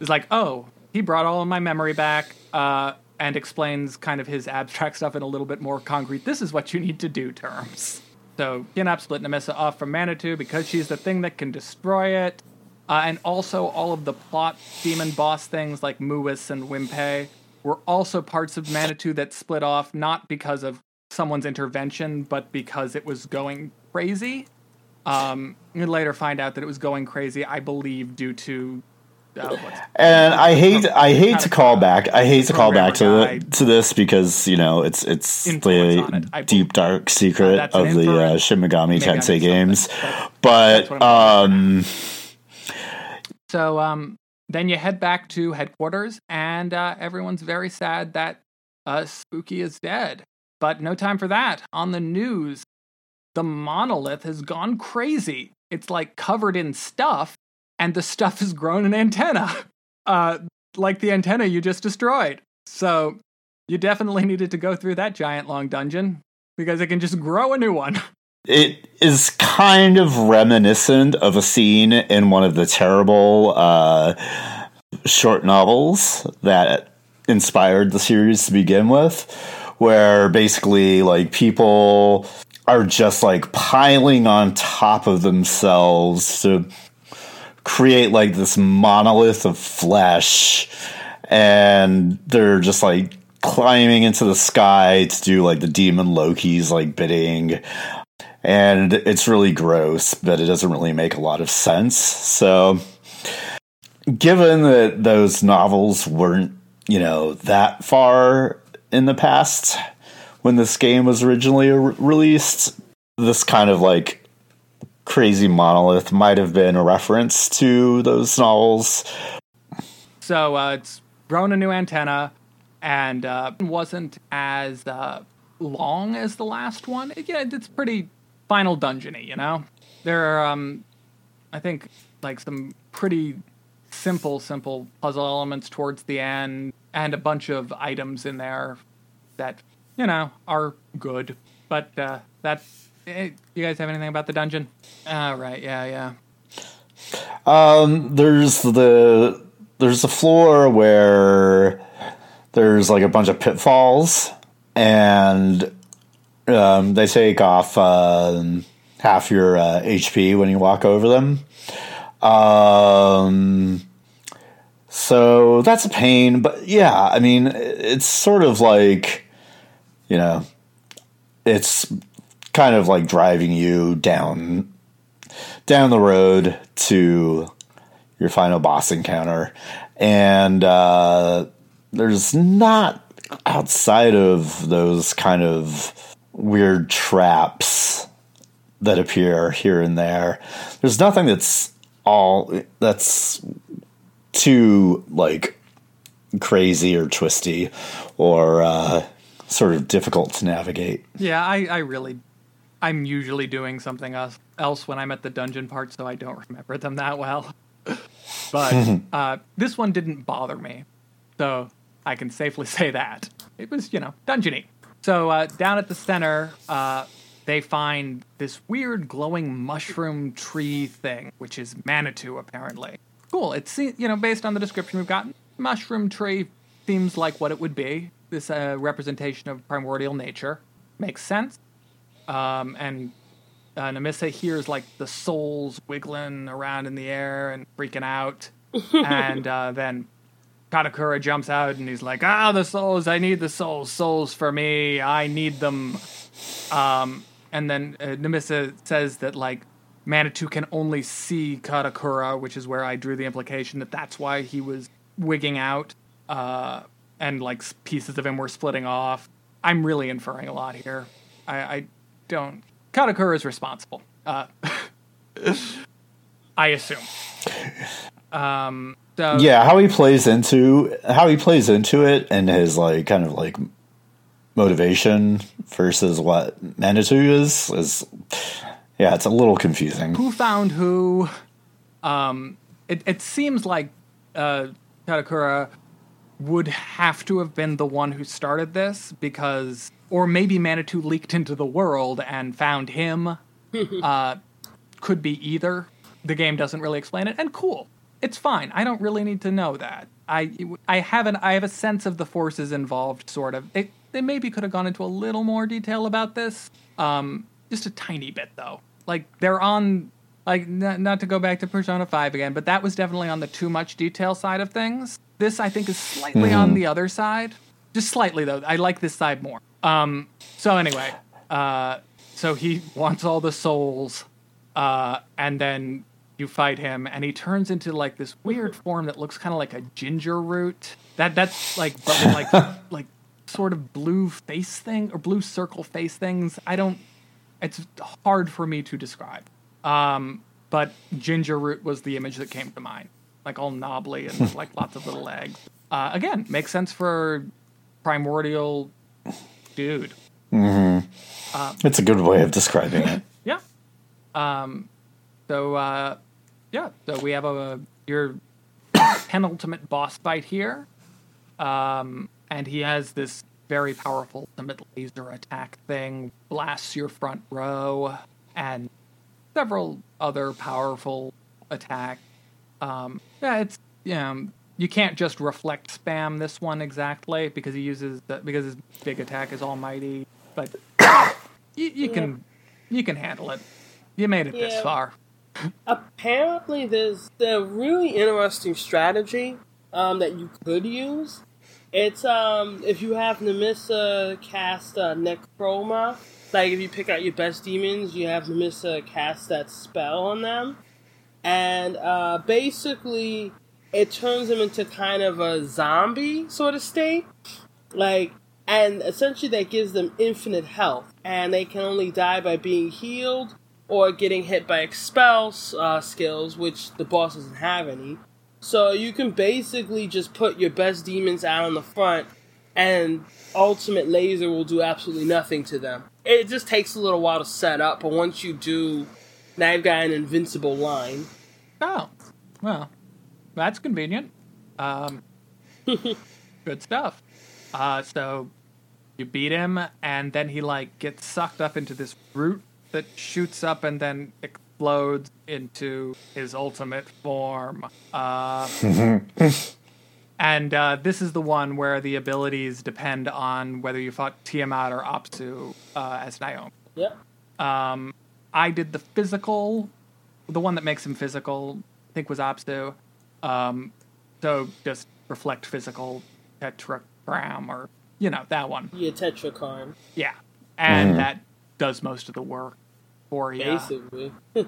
is like, "Oh, he brought all of my memory back," uh, and explains kind of his abstract stuff in a little bit more concrete. This is what you need to do terms. So Kinap split Nemissa off from Manitou because she's the thing that can destroy it, uh, and also all of the plot demon boss things like Muis and Wimpei were also parts of Manitou that split off not because of someone's intervention, but because it was going crazy. Um, you later find out that it was going crazy, I believe, due to And I hate I hate to call back I hate to call back to the, to this because you know it's it's Influence it, the deep dark secret that's of the uh. Shin Megami Maybe Tensei missed games, but um, So um, then you head back to headquarters, and uh, everyone's very sad that uh, Spooky is dead. But no time for that. On the news, the monolith has gone crazy. It's like covered in stuff, and the stuff has grown an antenna, uh, like the antenna you just destroyed. So you definitely needed to go through that giant long dungeon because it can just grow a new one. it is kind of reminiscent of a scene in one of the terrible uh, short novels that inspired the series to begin with, where basically like people are just like piling on top of themselves to create like this monolith of flesh and they're just like climbing into the sky to do like the demon Loki's like bidding and it's really gross, but it doesn't really make a lot of sense. So, given that those novels weren't, you know, that far in the past when this game was originally re- released, this kind of like crazy monolith might have been a reference to those novels. So uh, it's grown a new antenna, and uh, wasn't as uh, long as the last one. Yeah, it's pretty final dungeony, you know. There are, um, I think, like some pretty simple, simple puzzle elements towards the end, and a bunch of items in there that you know are good. But uh, that, eh, you guys have anything about the dungeon? Ah, right, yeah, yeah. Um, there's the there's a floor where there's like a bunch of pitfalls, and um, they take off um, half your uh, HP when you walk over them. Um, so that's a pain, but yeah, I mean, it's sort of like, you know, it's kind of like driving you down down the road to your final boss encounter, and uh, there's not outside of those kind of weird traps that appear here and there. There's nothing that's all that's too like crazy or twisty or uh, sort of difficult to navigate. Yeah, I, I really, I'm usually doing something else, else when I'm at the dungeon part, so I don't remember them that well. but uh, this one didn't bother me, so I can safely say that it was, you know, dungeony. So uh, down at the center, uh, they find this weird glowing mushroom tree thing, which is Manitou apparently. Cool. It's you know based on the description we've gotten, mushroom tree seems like what it would be. This uh, representation of primordial nature makes sense. Um, and uh, Nemissa hears like the souls wiggling around in the air and freaking out, and uh, then Katakura jumps out and he's like, "Ah, the souls! I need the souls! Souls for me! I need them!" Um, and then uh, Nemissa says that like Manitou can only see Katakura, which is where I drew the implication that that's why he was wigging out, uh, and like pieces of him were splitting off. I'm really inferring a lot here. I, I don't. Katakura is responsible. Uh, I assume. Um, so, yeah, how he plays into how he plays into it, and his like kind of like motivation versus what Manitou is is yeah, it's a little confusing. Who found who? Um, it it seems like uh, Katakura would have to have been the one who started this because, or maybe Manitou leaked into the world and found him. uh, could be either. The game doesn't really explain it, and cool. It's fine. I don't really need to know that. I I have an I have a sense of the forces involved, sort of. It, they maybe could have gone into a little more detail about this. Um, just a tiny bit though. Like they're on like not, not to go back to Persona 5 again, but that was definitely on the too much detail side of things. This I think is slightly mm-hmm. on the other side. Just slightly though. I like this side more. Um so anyway, uh so he wants all the souls uh and then you fight him and he turns into like this weird form that looks kind of like a ginger root. That that's like but with like like sort of blue face thing or blue circle face things. I don't. It's hard for me to describe. Um, but ginger root was the image that came to mind, like all knobbly and like lots of little legs. Uh, again, makes sense for primordial dude. Mm-hmm. Uh, it's a good way of describing it. yeah. Um. So uh, yeah. So we have a your penultimate boss fight here. Um, and he has this very powerful ultimate laser attack thing, blasts your front row, and several other powerful attacks. Um, yeah, it's you know, you can't just reflect spam this one exactly because he uses the, because his big attack is almighty, but you, you yeah. can you can handle it. You made it yeah. this far. Apparently, there's a really interesting strategy um, that you could use it's um if you have Nemissa cast uh, Necroma, like if you pick out your best demons, you have Nemissa cast that spell on them, and uh, basically it turns them into kind of a zombie sort of state, like and essentially that gives them infinite health, and they can only die by being healed or getting hit by expel uh, skills, which the boss doesn't have any. So you can basically just put your best demons out on the front, and ultimate laser will do absolutely nothing to them. It just takes a little while to set up, but once you do, now you've got an invincible line. Oh, well, that's convenient. Um, good stuff. Uh, so you beat him, and then he like gets sucked up into this root that shoots up and then explodes into his ultimate form. Uh, and uh, this is the one where the abilities depend on whether you fought Tiamat or Apsu uh, as Naomi. Yep. Um, I did the physical, the one that makes him physical. I think was Apsu. Um, so just reflect physical tetragram or you know that one. Yeah, Tetrakarn. Yeah, and that does most of the work for you. Basically.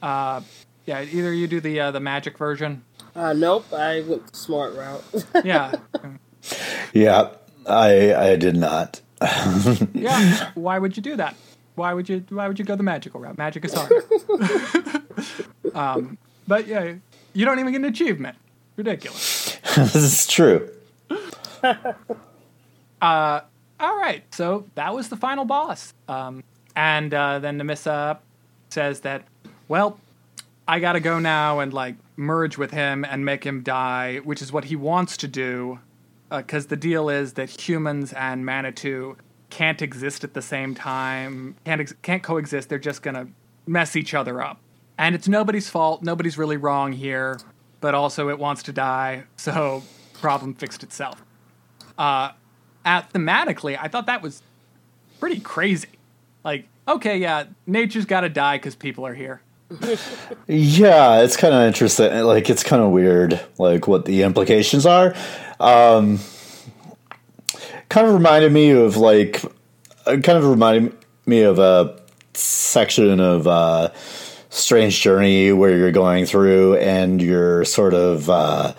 Uh, yeah, either you do the uh, the magic version. Uh, nope, I went the smart route. Yeah, Yeah, I I did not. yeah. Why would you do that? Why would you Why would you go the magical route? Magic is harder. um, but yeah, you don't even get an achievement. Ridiculous. this is true. Uh, all right, so that was the final boss. Um, and uh, then Nemissa says that, well, I gotta go now and like merge with him and make him die, which is what he wants to do, because the deal is that humans and Manitou can't exist at the same time, can't ex- can't coexist. They're just gonna mess each other up, and it's nobody's fault. Nobody's really wrong here, but also it wants to die, so problem fixed itself. Uh, at thematically, I thought that was pretty crazy. Like, okay, yeah, nature's got to die because people are here. Yeah, it's kind of interesting. Like, it's kind of weird, like what the implications are. Um, kind of reminded me of like, kind of reminded me of a section of uh, Strange Journey where you're going through and you're sort of uh,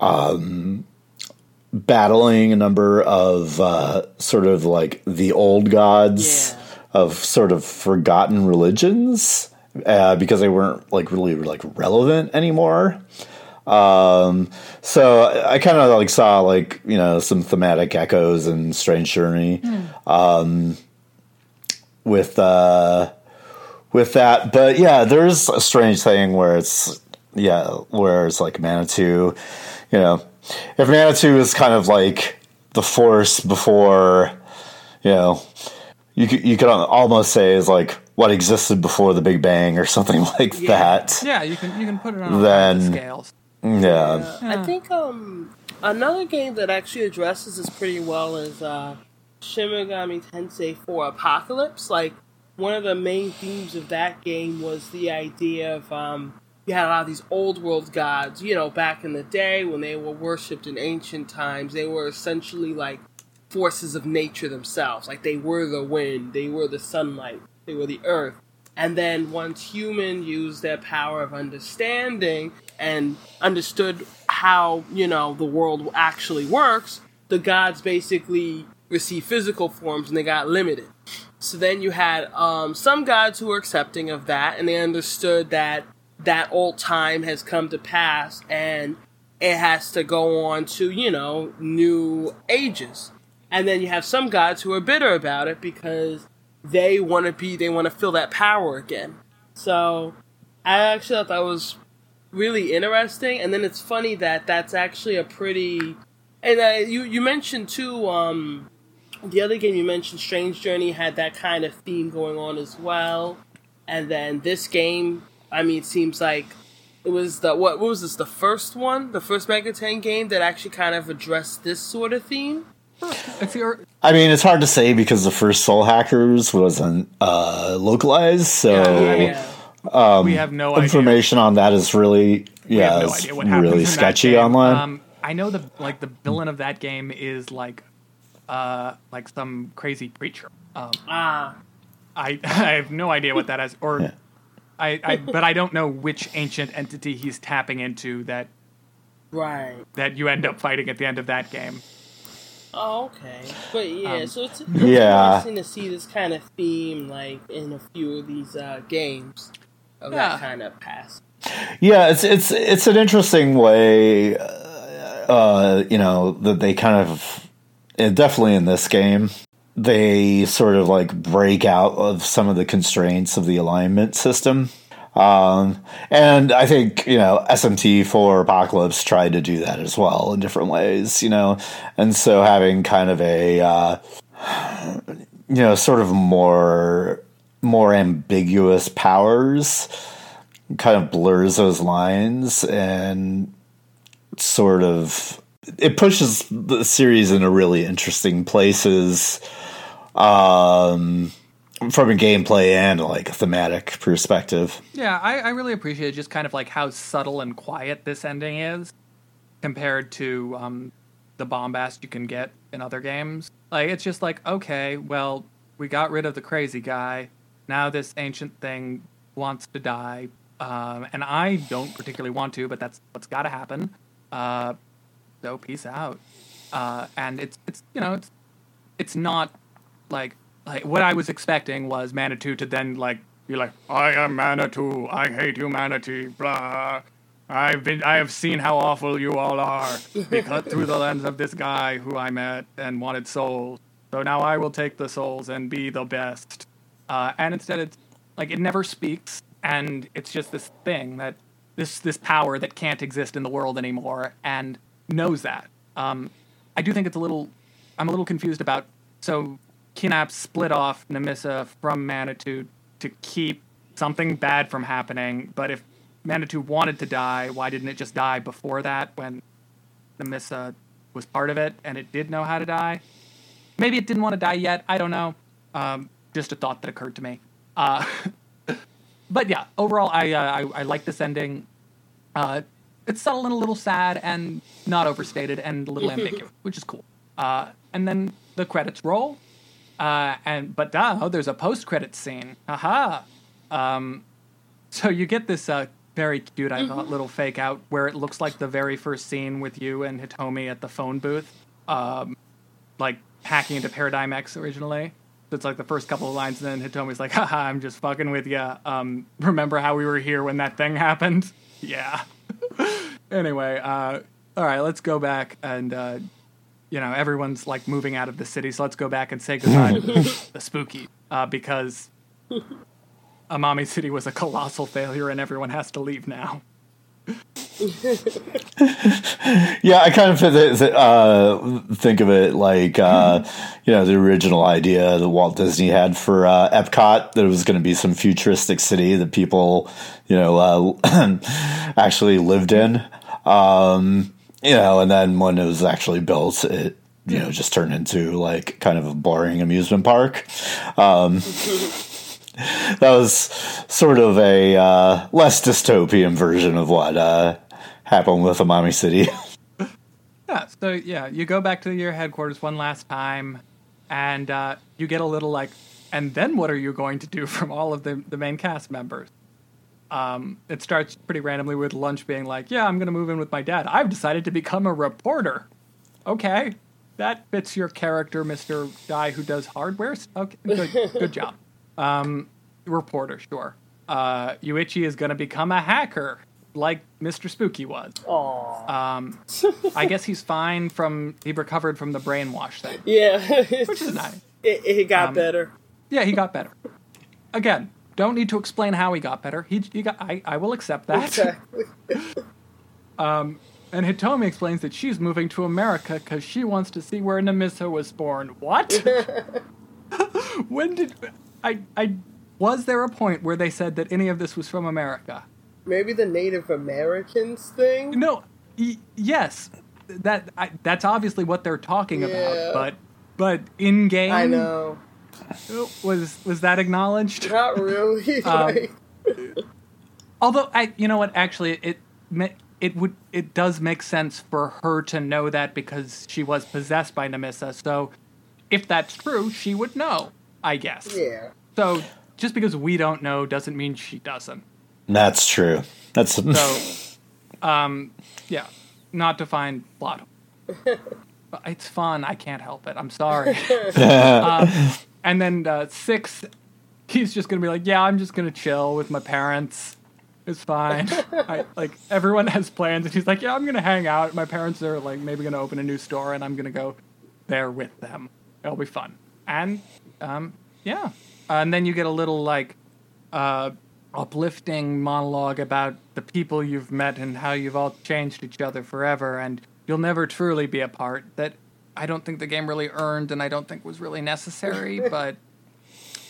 um, battling a number of uh, sort of like the old gods Yeah. of sort of forgotten religions uh, because they weren't like really like relevant anymore. Um, so I, I kind of like saw like you know some thematic echoes in Strange Journey um, with uh, with that, but yeah, there's a strange thing where it's yeah where it's like Manitou, you know, if Manitou is kind of like the force before, you know, you could, you could almost say is like what existed before the Big Bang or something like Yeah. that. Yeah, you can you can put it on Then- kinds of scales. Yeah. I think um another game that actually addresses this pretty well is uh Shin Megami Tensei 4 Apocalypse. Like one of the main themes of that game was the idea of um you had a lot of these old world gods, you know, back in the day when they were worshipped in ancient times, they were essentially like forces of nature themselves. Like they were the wind, they were the sunlight, they were the earth. And then once human used their power of understanding and understood how, you know, the world actually works, the gods basically received physical forms and they got limited. So then you had um, some gods who were accepting of that and they understood that that old time has come to pass and it has to go on to, you know, new ages. And then you have some gods who are bitter about it because they want to be, they want to feel that power again. So I actually thought that was really interesting. And then it's funny that that's actually a pretty, and uh, you you mentioned too, um, the other game you mentioned, Strange Journey, had that kind of theme going on as well. And then this game, I mean, it seems like it was the what, what was this? The first one, the first Mega Ten game that actually kind of addressed this sort of theme. If you're I mean, it's hard to say because the first Soul Hackers wasn't uh, localized, so Yeah, I mean, Yeah. we have no idea. information on that is really yeah, have no it's idea what happens really sketchy online. Um, I know the like the villain of that game is like, uh, like some crazy preacher. Um, Ah, I I have no idea what that is, or Yeah. I, I but I don't know which ancient entity he's tapping into that right. that you end up fighting at the end of that game. Oh, okay. But yeah, Um, so it's, it's Yeah. interesting to see this kind of theme like in a few of these uh, games of Yeah. that kind of past. Yeah, it's it's it's an interesting way, uh, you know, that they kind of definitely in this game they sort of like break out of some of the constraints of the alignment system. Um, and I think, you know, SMT 4 Apocalypse tried to do that as well in different ways, you know, and so having kind of a, uh, you know, sort of more, more ambiguous powers kind of blurs those lines and sort of it pushes the series into really interesting places um, from a gameplay and like a thematic perspective. Yeah, I, I really appreciate just kind of like how subtle and quiet this ending is compared to um, the bombast you can get in other games. Like it's just like okay, well, we got rid of the crazy guy. Now this ancient thing wants to die, um, and I don't particularly want to, but that's what's got to happen. Uh, so peace out. Uh, and it's it's you know it's it's not like like what I was expecting was Manitou to then like be like, I am Manitou, I hate humanity, blah. I've been I have seen how awful you all are because through the lens of this guy who I met and wanted souls. So now I will take the souls and be the best. Uh, and instead it's like it never speaks and it's just this thing that this this power that can't exist in the world anymore and knows that. Um, I do think it's a little I'm a little confused about so Kinap split off Nemissa from Manitou to keep something bad from happening. But if Manitou wanted to die, why didn't it just die before that when Nemissa was part of it and it did know how to die? Maybe it didn't want to die yet. I don't know. Um, just a thought that occurred to me. Uh, but yeah, overall, I, uh, I, I like this ending. Uh, it's subtle and a little sad and not overstated and a little ambiguous, which is cool. Uh, and then the credits roll, uh, and but oh, there's a post credit scene. Aha! Um, so you get this uh, very cute, I thought, mm-hmm. little fake out where it looks like the very first scene with you and Hitomi at the phone booth, um, like hacking into Paradigm X originally. It's like the first couple of lines, and then Hitomi's like, "Haha, I'm just fucking with you. Um, remember how we were here when that thing happened? Yeah." anyway, uh, all right, let's go back and uh, you know, everyone's like moving out of the city, so let's go back and say goodbye to the spooky uh, because Amami City was a colossal failure and everyone has to leave now. yeah, I kind of uh, think of it like uh, you know the original idea that Walt Disney had for uh, Epcot that it was going to be some futuristic city that people you know uh, actually lived in. Um, you know, and then when it was actually built, it you know just turned into like kind of a boring amusement park. Um, that was sort of a uh, less dystopian version of what uh, happened with Amami City. yeah, so yeah, you go back to your headquarters one last time, and uh, you get a little like, and then what are you going to do from all of the the main cast members? Um, it starts pretty randomly with Lunch being like, "Yeah, I'm going to move in with my dad. I've decided to become a reporter." Okay, that fits your character, Mister Guy who does hardware. Okay, good, good job. Um, reporter, sure. Uh, Yuichi is going to become a hacker, like Mister Spooky was. Aww. Um, I guess he's fine from he recovered from the brainwash thing. Yeah, which is nice. It, it got um, better. Yeah, he got better. Again, don't need to explain how he got better. He, he got. I, I will accept that. Exactly. um, and Hitomi explains that she's moving to America because she wants to see where Nemissa was born. What? when did I? I was there a point where they said that any of this was from America? Maybe the Native Americans thing. No. Y- yes, that I, that's obviously what they're talking yeah. about. But but in game, I know was was that acknowledged? Not really. um, although I, you know what, actually, it it would it does make sense for her to know that because she was possessed by Nemissa. So, if that's true, she would know. I guess. Yeah. So just because we don't know doesn't mean she doesn't. That's true. That's so. Um. Yeah. Not to find plot. it's fun. I can't help it. I'm sorry. uh, and then uh, six, he's just gonna be like, yeah, I'm just gonna chill with my parents. It's fine. I, like everyone has plans, and he's like, "Yeah, I'm gonna hang out." My parents are like maybe gonna open a new store, and I'm gonna go there with them. It'll be fun. And um, yeah, uh, and then you get a little like uh, uplifting monologue about the people you've met and how you've all changed each other forever, and you'll never truly be apart. That I don't think the game really earned, and I don't think was really necessary, but.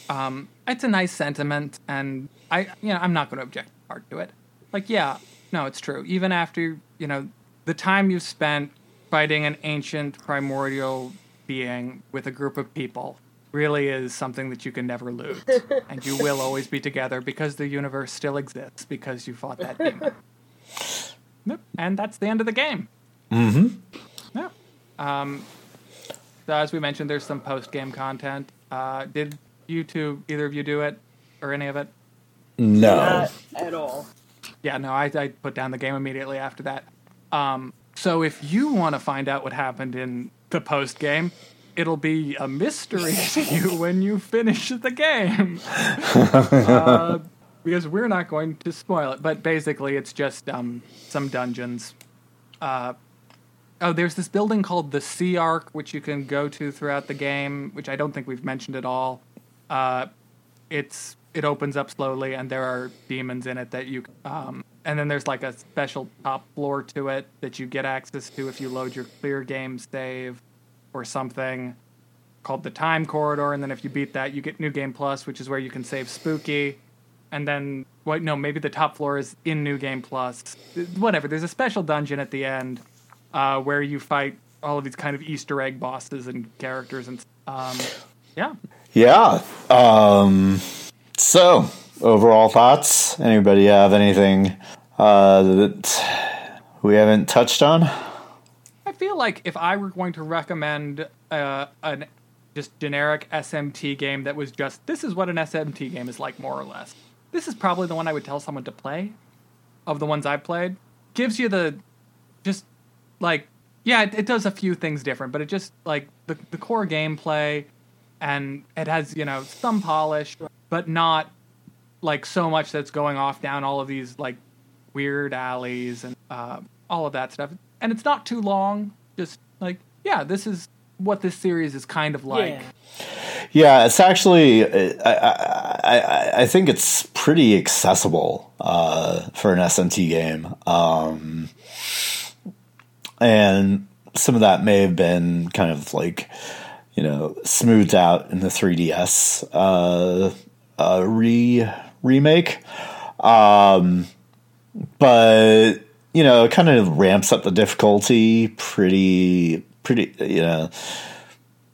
Um, it's a nice sentiment, and I, you know, I'm not going to object hard to it. Like, yeah, no, it's true. Even after you know the time you've spent fighting an ancient primordial being with a group of people really is something that you can never lose, and you will always be together because the universe still exists because you fought that demon. Yep. And that's the end of the game. Mm-hmm. Yeah. Um, so as we mentioned, there's some post game content. Uh, did you two, either of you, do it or any of it? No. Not at all. Yeah, no, I, I put down the game immediately after that. Um, so if you want to find out what happened in the post game, it'll be a mystery to you when you finish the game. uh, because we're not going to spoil it. But basically, it's just um, some dungeons. Uh, oh, there's this building called the Sea Arc, which you can go to throughout the game, which I don't think we've mentioned at all. Uh, it's it opens up slowly, and there are demons in it that you. Um, and then there's like a special top floor to it that you get access to if you load your clear game save or something called the Time Corridor. And then if you beat that, you get New Game Plus, which is where you can save Spooky. And then, wait, no, maybe the top floor is in New Game Plus. Whatever. There's a special dungeon at the end uh, where you fight all of these kind of Easter egg bosses and characters, and um, yeah. Yeah. Um, so, overall thoughts? Anybody have anything uh, that we haven't touched on? I feel like if I were going to recommend uh, just generic SMT game that was just this is what an SMT game is like, more or less. This is probably the one I would tell someone to play. Of the ones I've played, gives you the just like yeah, it, it does a few things different, but it just like the the core gameplay, and it has you know some polish, but not like so much that's going off down all of these like weird alleys and uh, all of that stuff. And it's not too long. Just like yeah, this is what this series is kind of like. Yeah. Yeah, it's actually. I, I, I, I think it's pretty accessible uh, for an SMT game, um, and some of that may have been kind of like you know smoothed out in the 3DS uh, uh, re remake, um, but you know it kind of ramps up the difficulty pretty pretty you know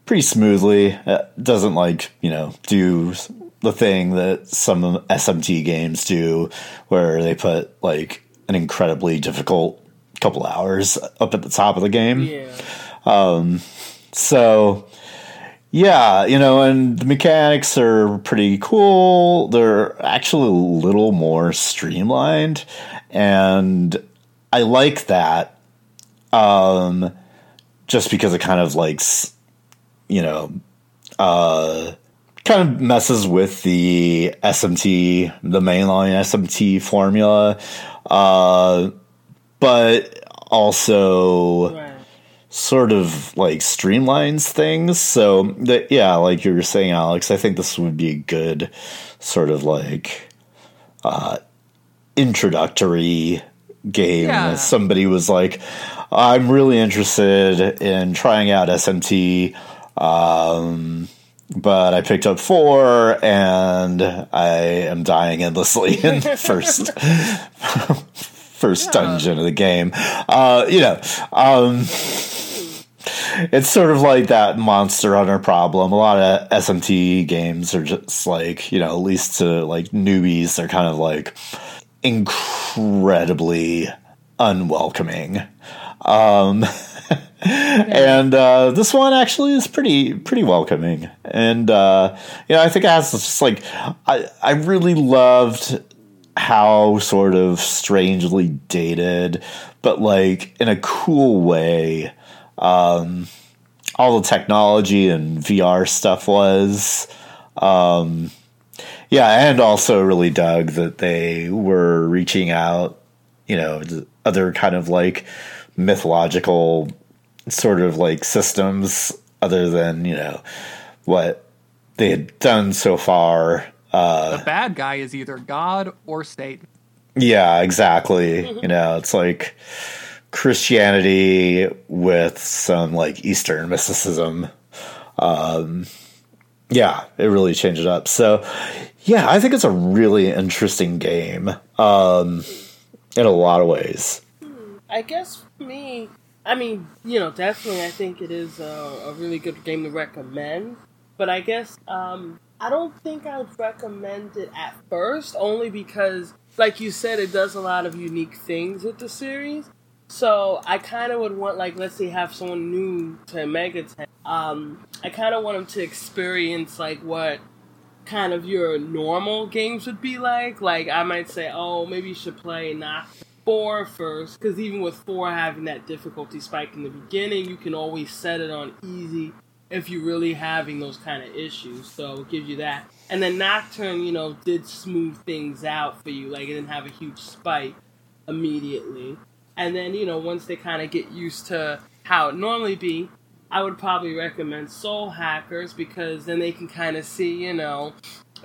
pretty smoothly. It doesn't like you know do the thing that some SMT games do, where they put like an incredibly difficult couple hours up at the top of the game. Yeah. Um, so yeah, you know, and the mechanics are pretty cool. They're actually a little more streamlined, and I like that. Um, just because it kind of like, you know, uh, kind of messes with the SMT, the mainline SMT formula, uh, but also Right. sort of like streamlines things. So that yeah, like you were saying, Alex, I think this would be a good sort of like uh introductory game. Yeah. Somebody was like, I'm really interested in trying out SMT. Um but I picked up four and I am dying endlessly in the first first dungeon of the game. Uh, you know, um, it's sort of like that Monster Hunter problem. A lot of SMT games are just like, you know, at least to like newbies, they're kind of like incredibly unwelcoming. Um, and uh, this one actually is pretty pretty welcoming. And uh, you know, I think it has just like I I really loved how sort of strangely dated, but like in a cool way. Um, all the technology and VR stuff was. Um, yeah, and also really dug that they were reaching out, you know, other kind of like mythological sort of like systems other than you know what they had done so far. Uh, the bad guy is either God or Satan. Yeah, exactly. you know, it's like Christianity with some like Eastern mysticism. Um, yeah, it really changed it up. So, yeah, I think it's a really interesting game um, in a lot of ways. I guess for me, I mean, you know, definitely, I think it is a, a really good game to recommend. But I guess um, I don't think I would recommend it at first, only because, like you said, it does a lot of unique things with the series. So I kind of would want, like, let's say, have someone new to Megaten. Um, I kind of want them to experience like what kind of your normal games would be like. Like I might say, oh, maybe you should play not four first, because even with four having that difficulty spike in the beginning, you can always set it on easy if you're really having those kind of issues. So it gives you that. And then Nocturne, you know, did smooth things out for you. Like it didn't have a huge spike immediately. And then, you know, once they kind of get used to how it normally be, I would probably recommend Soul Hackers because then they can kind of see, you know,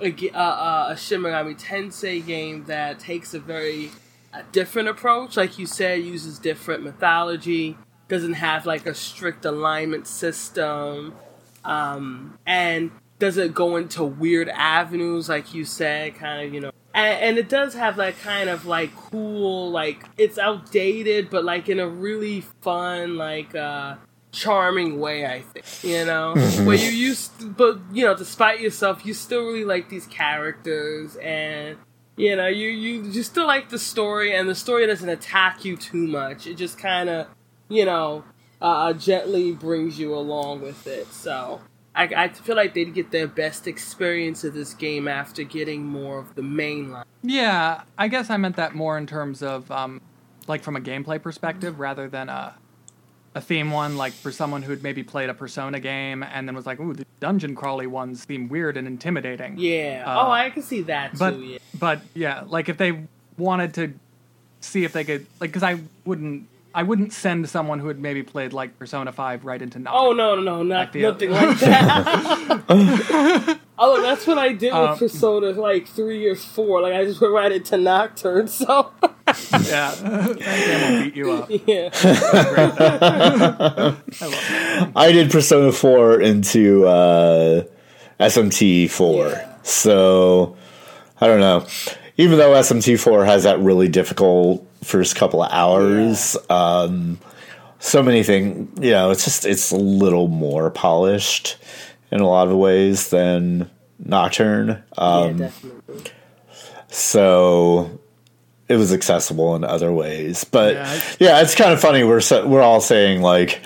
a, a, a Shin Megami Tensei game that takes a very a different approach. Like you said, uses different mythology, doesn't have like a strict alignment system, um, and doesn't go into weird avenues, like you said, kind of, you know. And, and it does have that kind of like cool, like it's outdated, but like in a really fun, like uh, charming way. I think you know mm-hmm. where you used, but you know, despite yourself, you still really like these characters and you know, you you you still like the story, and the story doesn't attack you too much. It just kind of, you know, uh, gently brings you along with it. So I, I feel like they'd get their best experience of this game after getting more of the main line. Yeah, I guess I meant that more in terms of um, like from a gameplay perspective rather than a a theme one, like for someone who'd maybe played a Persona game and then was like, "Ooh, the dungeon crawly ones seem weird and intimidating." Yeah. Uh, oh, I can see that but, too. Yeah. But yeah, like if they wanted to see if they could, like, because I wouldn't, I wouldn't send someone who had maybe played like Persona Five right into Nocturne. Oh no, no, no, not nothing like that. oh, that's what I did with um, Persona like three or four. Like I just went right into Nocturne. So yeah, that game will beat you up. Yeah. I, I did Persona 4 into uh, SMT 4. Yeah. So, I don't know. Even though SMT 4 has that really difficult first couple of hours, yeah. um, so many things, you know, it's just, it's a little more polished in a lot of ways than Nocturne. Um, yeah, definitely. So it was accessible in other ways. But yeah, yeah it's kind of funny. We're we're all saying like,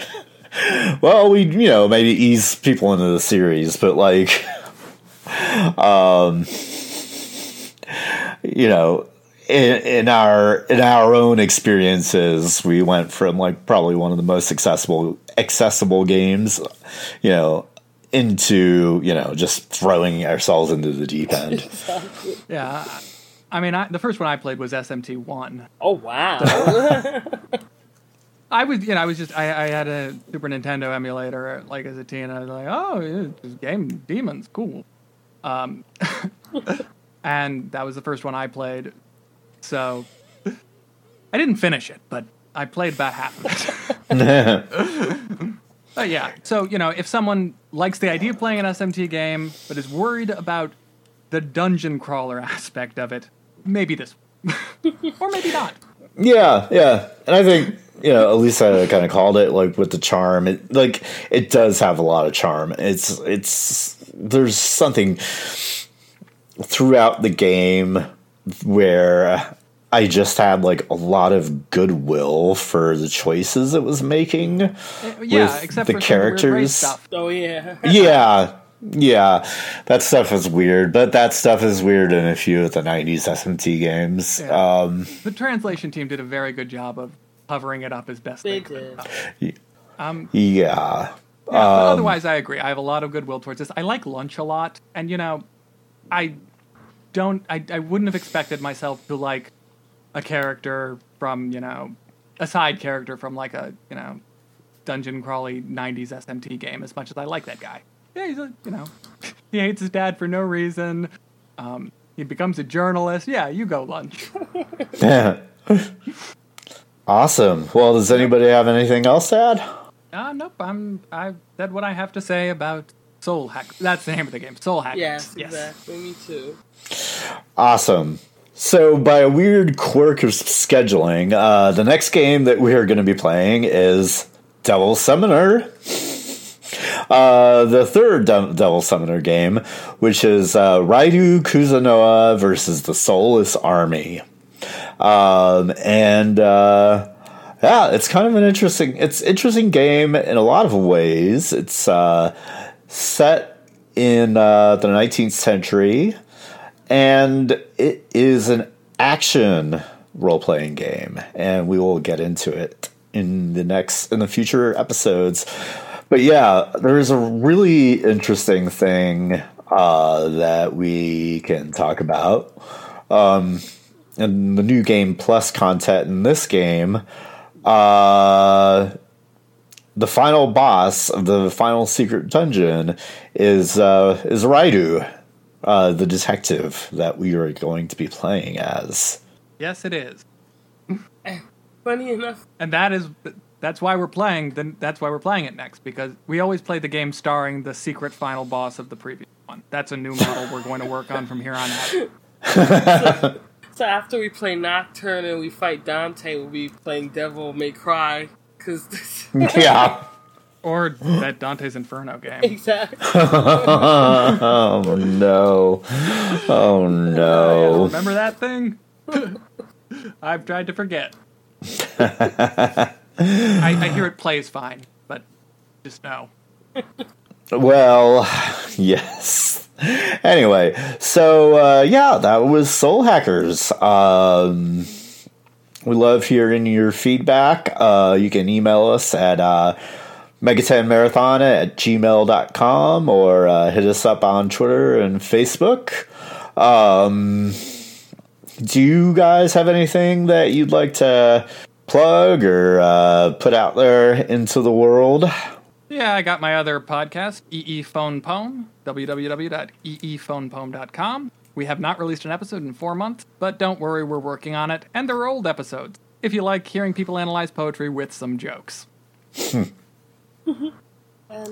well, we you know maybe ease people into the series, but like, um, you know. In, in our in our own experiences, we went from like probably one of the most accessible accessible games, you know, into you know just throwing ourselves into the deep end. Yeah, I mean, I, the first one I played was SMT one. Oh wow! I was, you know, I was just, I, I, had a Super Nintendo emulator like as a teen. I was like, oh, this game Demons, cool. Um, and that was the first one I played. So I didn't finish it, but I played about half of it. but yeah, so you know, if someone likes the idea of playing an SMT game but is worried about the dungeon crawler aspect of it, maybe this, or maybe not. Yeah, yeah, and I think you know, at least I kind of called it like with the charm. It like it does have a lot of charm. It's it's there's something throughout the game where I just had like a lot of goodwill for the choices it was making. Uh, yeah, except the characters. Oh yeah, yeah. Yeah, that stuff is weird, but that stuff is weird in a few of the '90s SMT games. Yeah. Um, the translation team did a very good job of covering it up as best they, they did. Could. Um, yeah. Yeah, um, otherwise, I agree. I have a lot of goodwill towards this. I like lunch a lot, and you know, I don't. I I wouldn't have expected myself to like a character from you know a side character from like a you know dungeon crawly '90s SMT game as much as I like that guy. Yeah, he's a you know he hates his dad for no reason. Um, he becomes a journalist. Yeah, you go lunch. Yeah. awesome. Well, does anybody have anything else to add? Uh, nope. I'm. I said what I have to say about Soul Hack. That's the name of the game. Soul Hack. Yes, exactly. Me too. Awesome. So, by a weird quirk of scheduling, uh, the next game that we are going to be playing is Devil Summoner. Uh, the third De- Devil Summoner game, which is uh, Raidou Kuzunoha versus the Soulless Army. Um, and uh, yeah, it's kind of an interesting. It's interesting game in a lot of ways. It's uh, set in uh, the 19th century, and it is an action role playing game, and we will get into it in the next in the future episodes. But yeah, there's a really interesting thing uh, that we can talk about. Um, and the new game plus content in this game, uh, the final boss of the final secret dungeon is uh, is Raidou, uh, the detective that we are going to be playing as. Yes, it is. Funny enough, and that is that's why we're playing. Then that's why we're playing it next because we always play the game starring the secret final boss of the previous one. That's a new model we're going to work on from here on out. so, so after we play Nocturne and we fight Dante, we'll be playing Devil May Cry because yeah. Or that Dante's Inferno game. Exactly. oh no! Oh no! Remember that thing? I've tried to forget. I, I hear it plays fine, but just no. Well, yes. Anyway, so uh, yeah, that was Soul Hackers. Um, we love hearing your feedback. Uh, you can email us at uh, megatenmarathon at gmail.com or uh, hit us up on Twitter and Facebook. Um, do you guys have anything that you'd like to plug or uh, put out there into the world? Yeah, I got my other podcast, EE Phone Poem, www.eephonepoem.com. We have not released an episode in four months, but don't worry, we're working on it, and they're old episodes, if you like hearing people analyze poetry with some jokes. and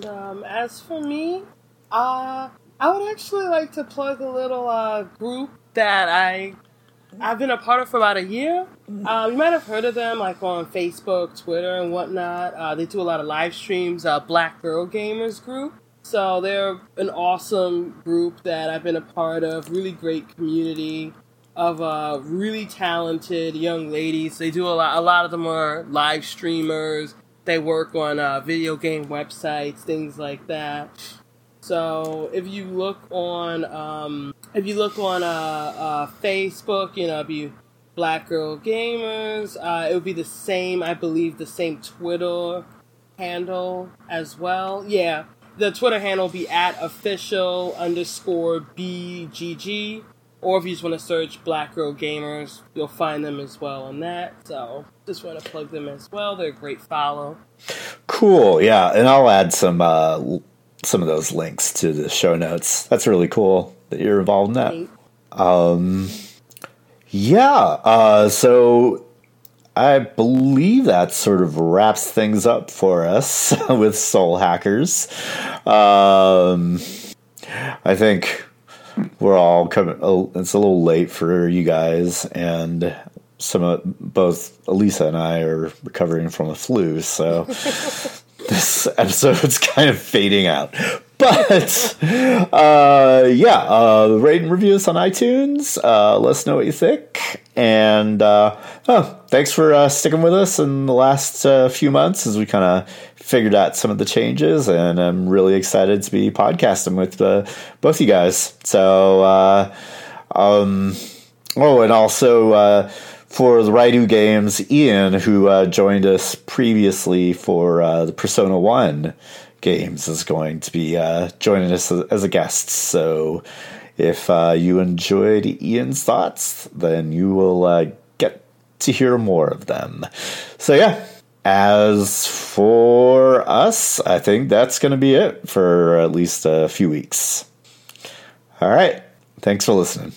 um, as for me, uh, I would actually like to plug a little uh, group that I I've been a part of for about a year. Uh, you might have heard of them, like on Facebook, Twitter, and whatnot. Uh, they do a lot of live streams. Uh, Black Girl Gamers Group. So they're an awesome group that I've been a part of. Really great community of uh, really talented young ladies. They do a lot. A lot of them are live streamers. They work on uh, video game websites, things like that. So if you look on um, if you look on uh, uh, Facebook, you know, if you Black Girl Gamers, uh, it would be the same, I believe, the same Twitter handle as well. Yeah, the Twitter handle will be at official underscore BGG. Or if you just want to search Black Girl Gamers, you'll find them as well on that. So just want to plug them as well. They're a great follow. Cool, yeah, and I'll add some uh, some of those links to the show notes. That's really cool that you're involved in that. Um, yeah, uh, so I believe that sort of wraps things up for us with Soul Hackers. Um, I think we're all coming. It's a little late for you guys, and some of both Elisa and I are recovering from a flu, so this episode's kind of fading out. But uh, yeah, uh, rate and review us on iTunes. Uh, let us know what you think. And uh, oh, thanks for uh, sticking with us in the last uh, few months as we kind of figured out some of the changes. And I'm really excited to be podcasting with both you guys. So, um, oh, and also for the Raidou games, Ian, who joined us previously for the Persona 1 games, is going to be uh, joining us as a guest. So, if uh, you enjoyed Ian's thoughts, then you will uh, get to hear more of them. So, yeah, as for us, I think that's going to be it for at least a few weeks. All right. Thanks for listening.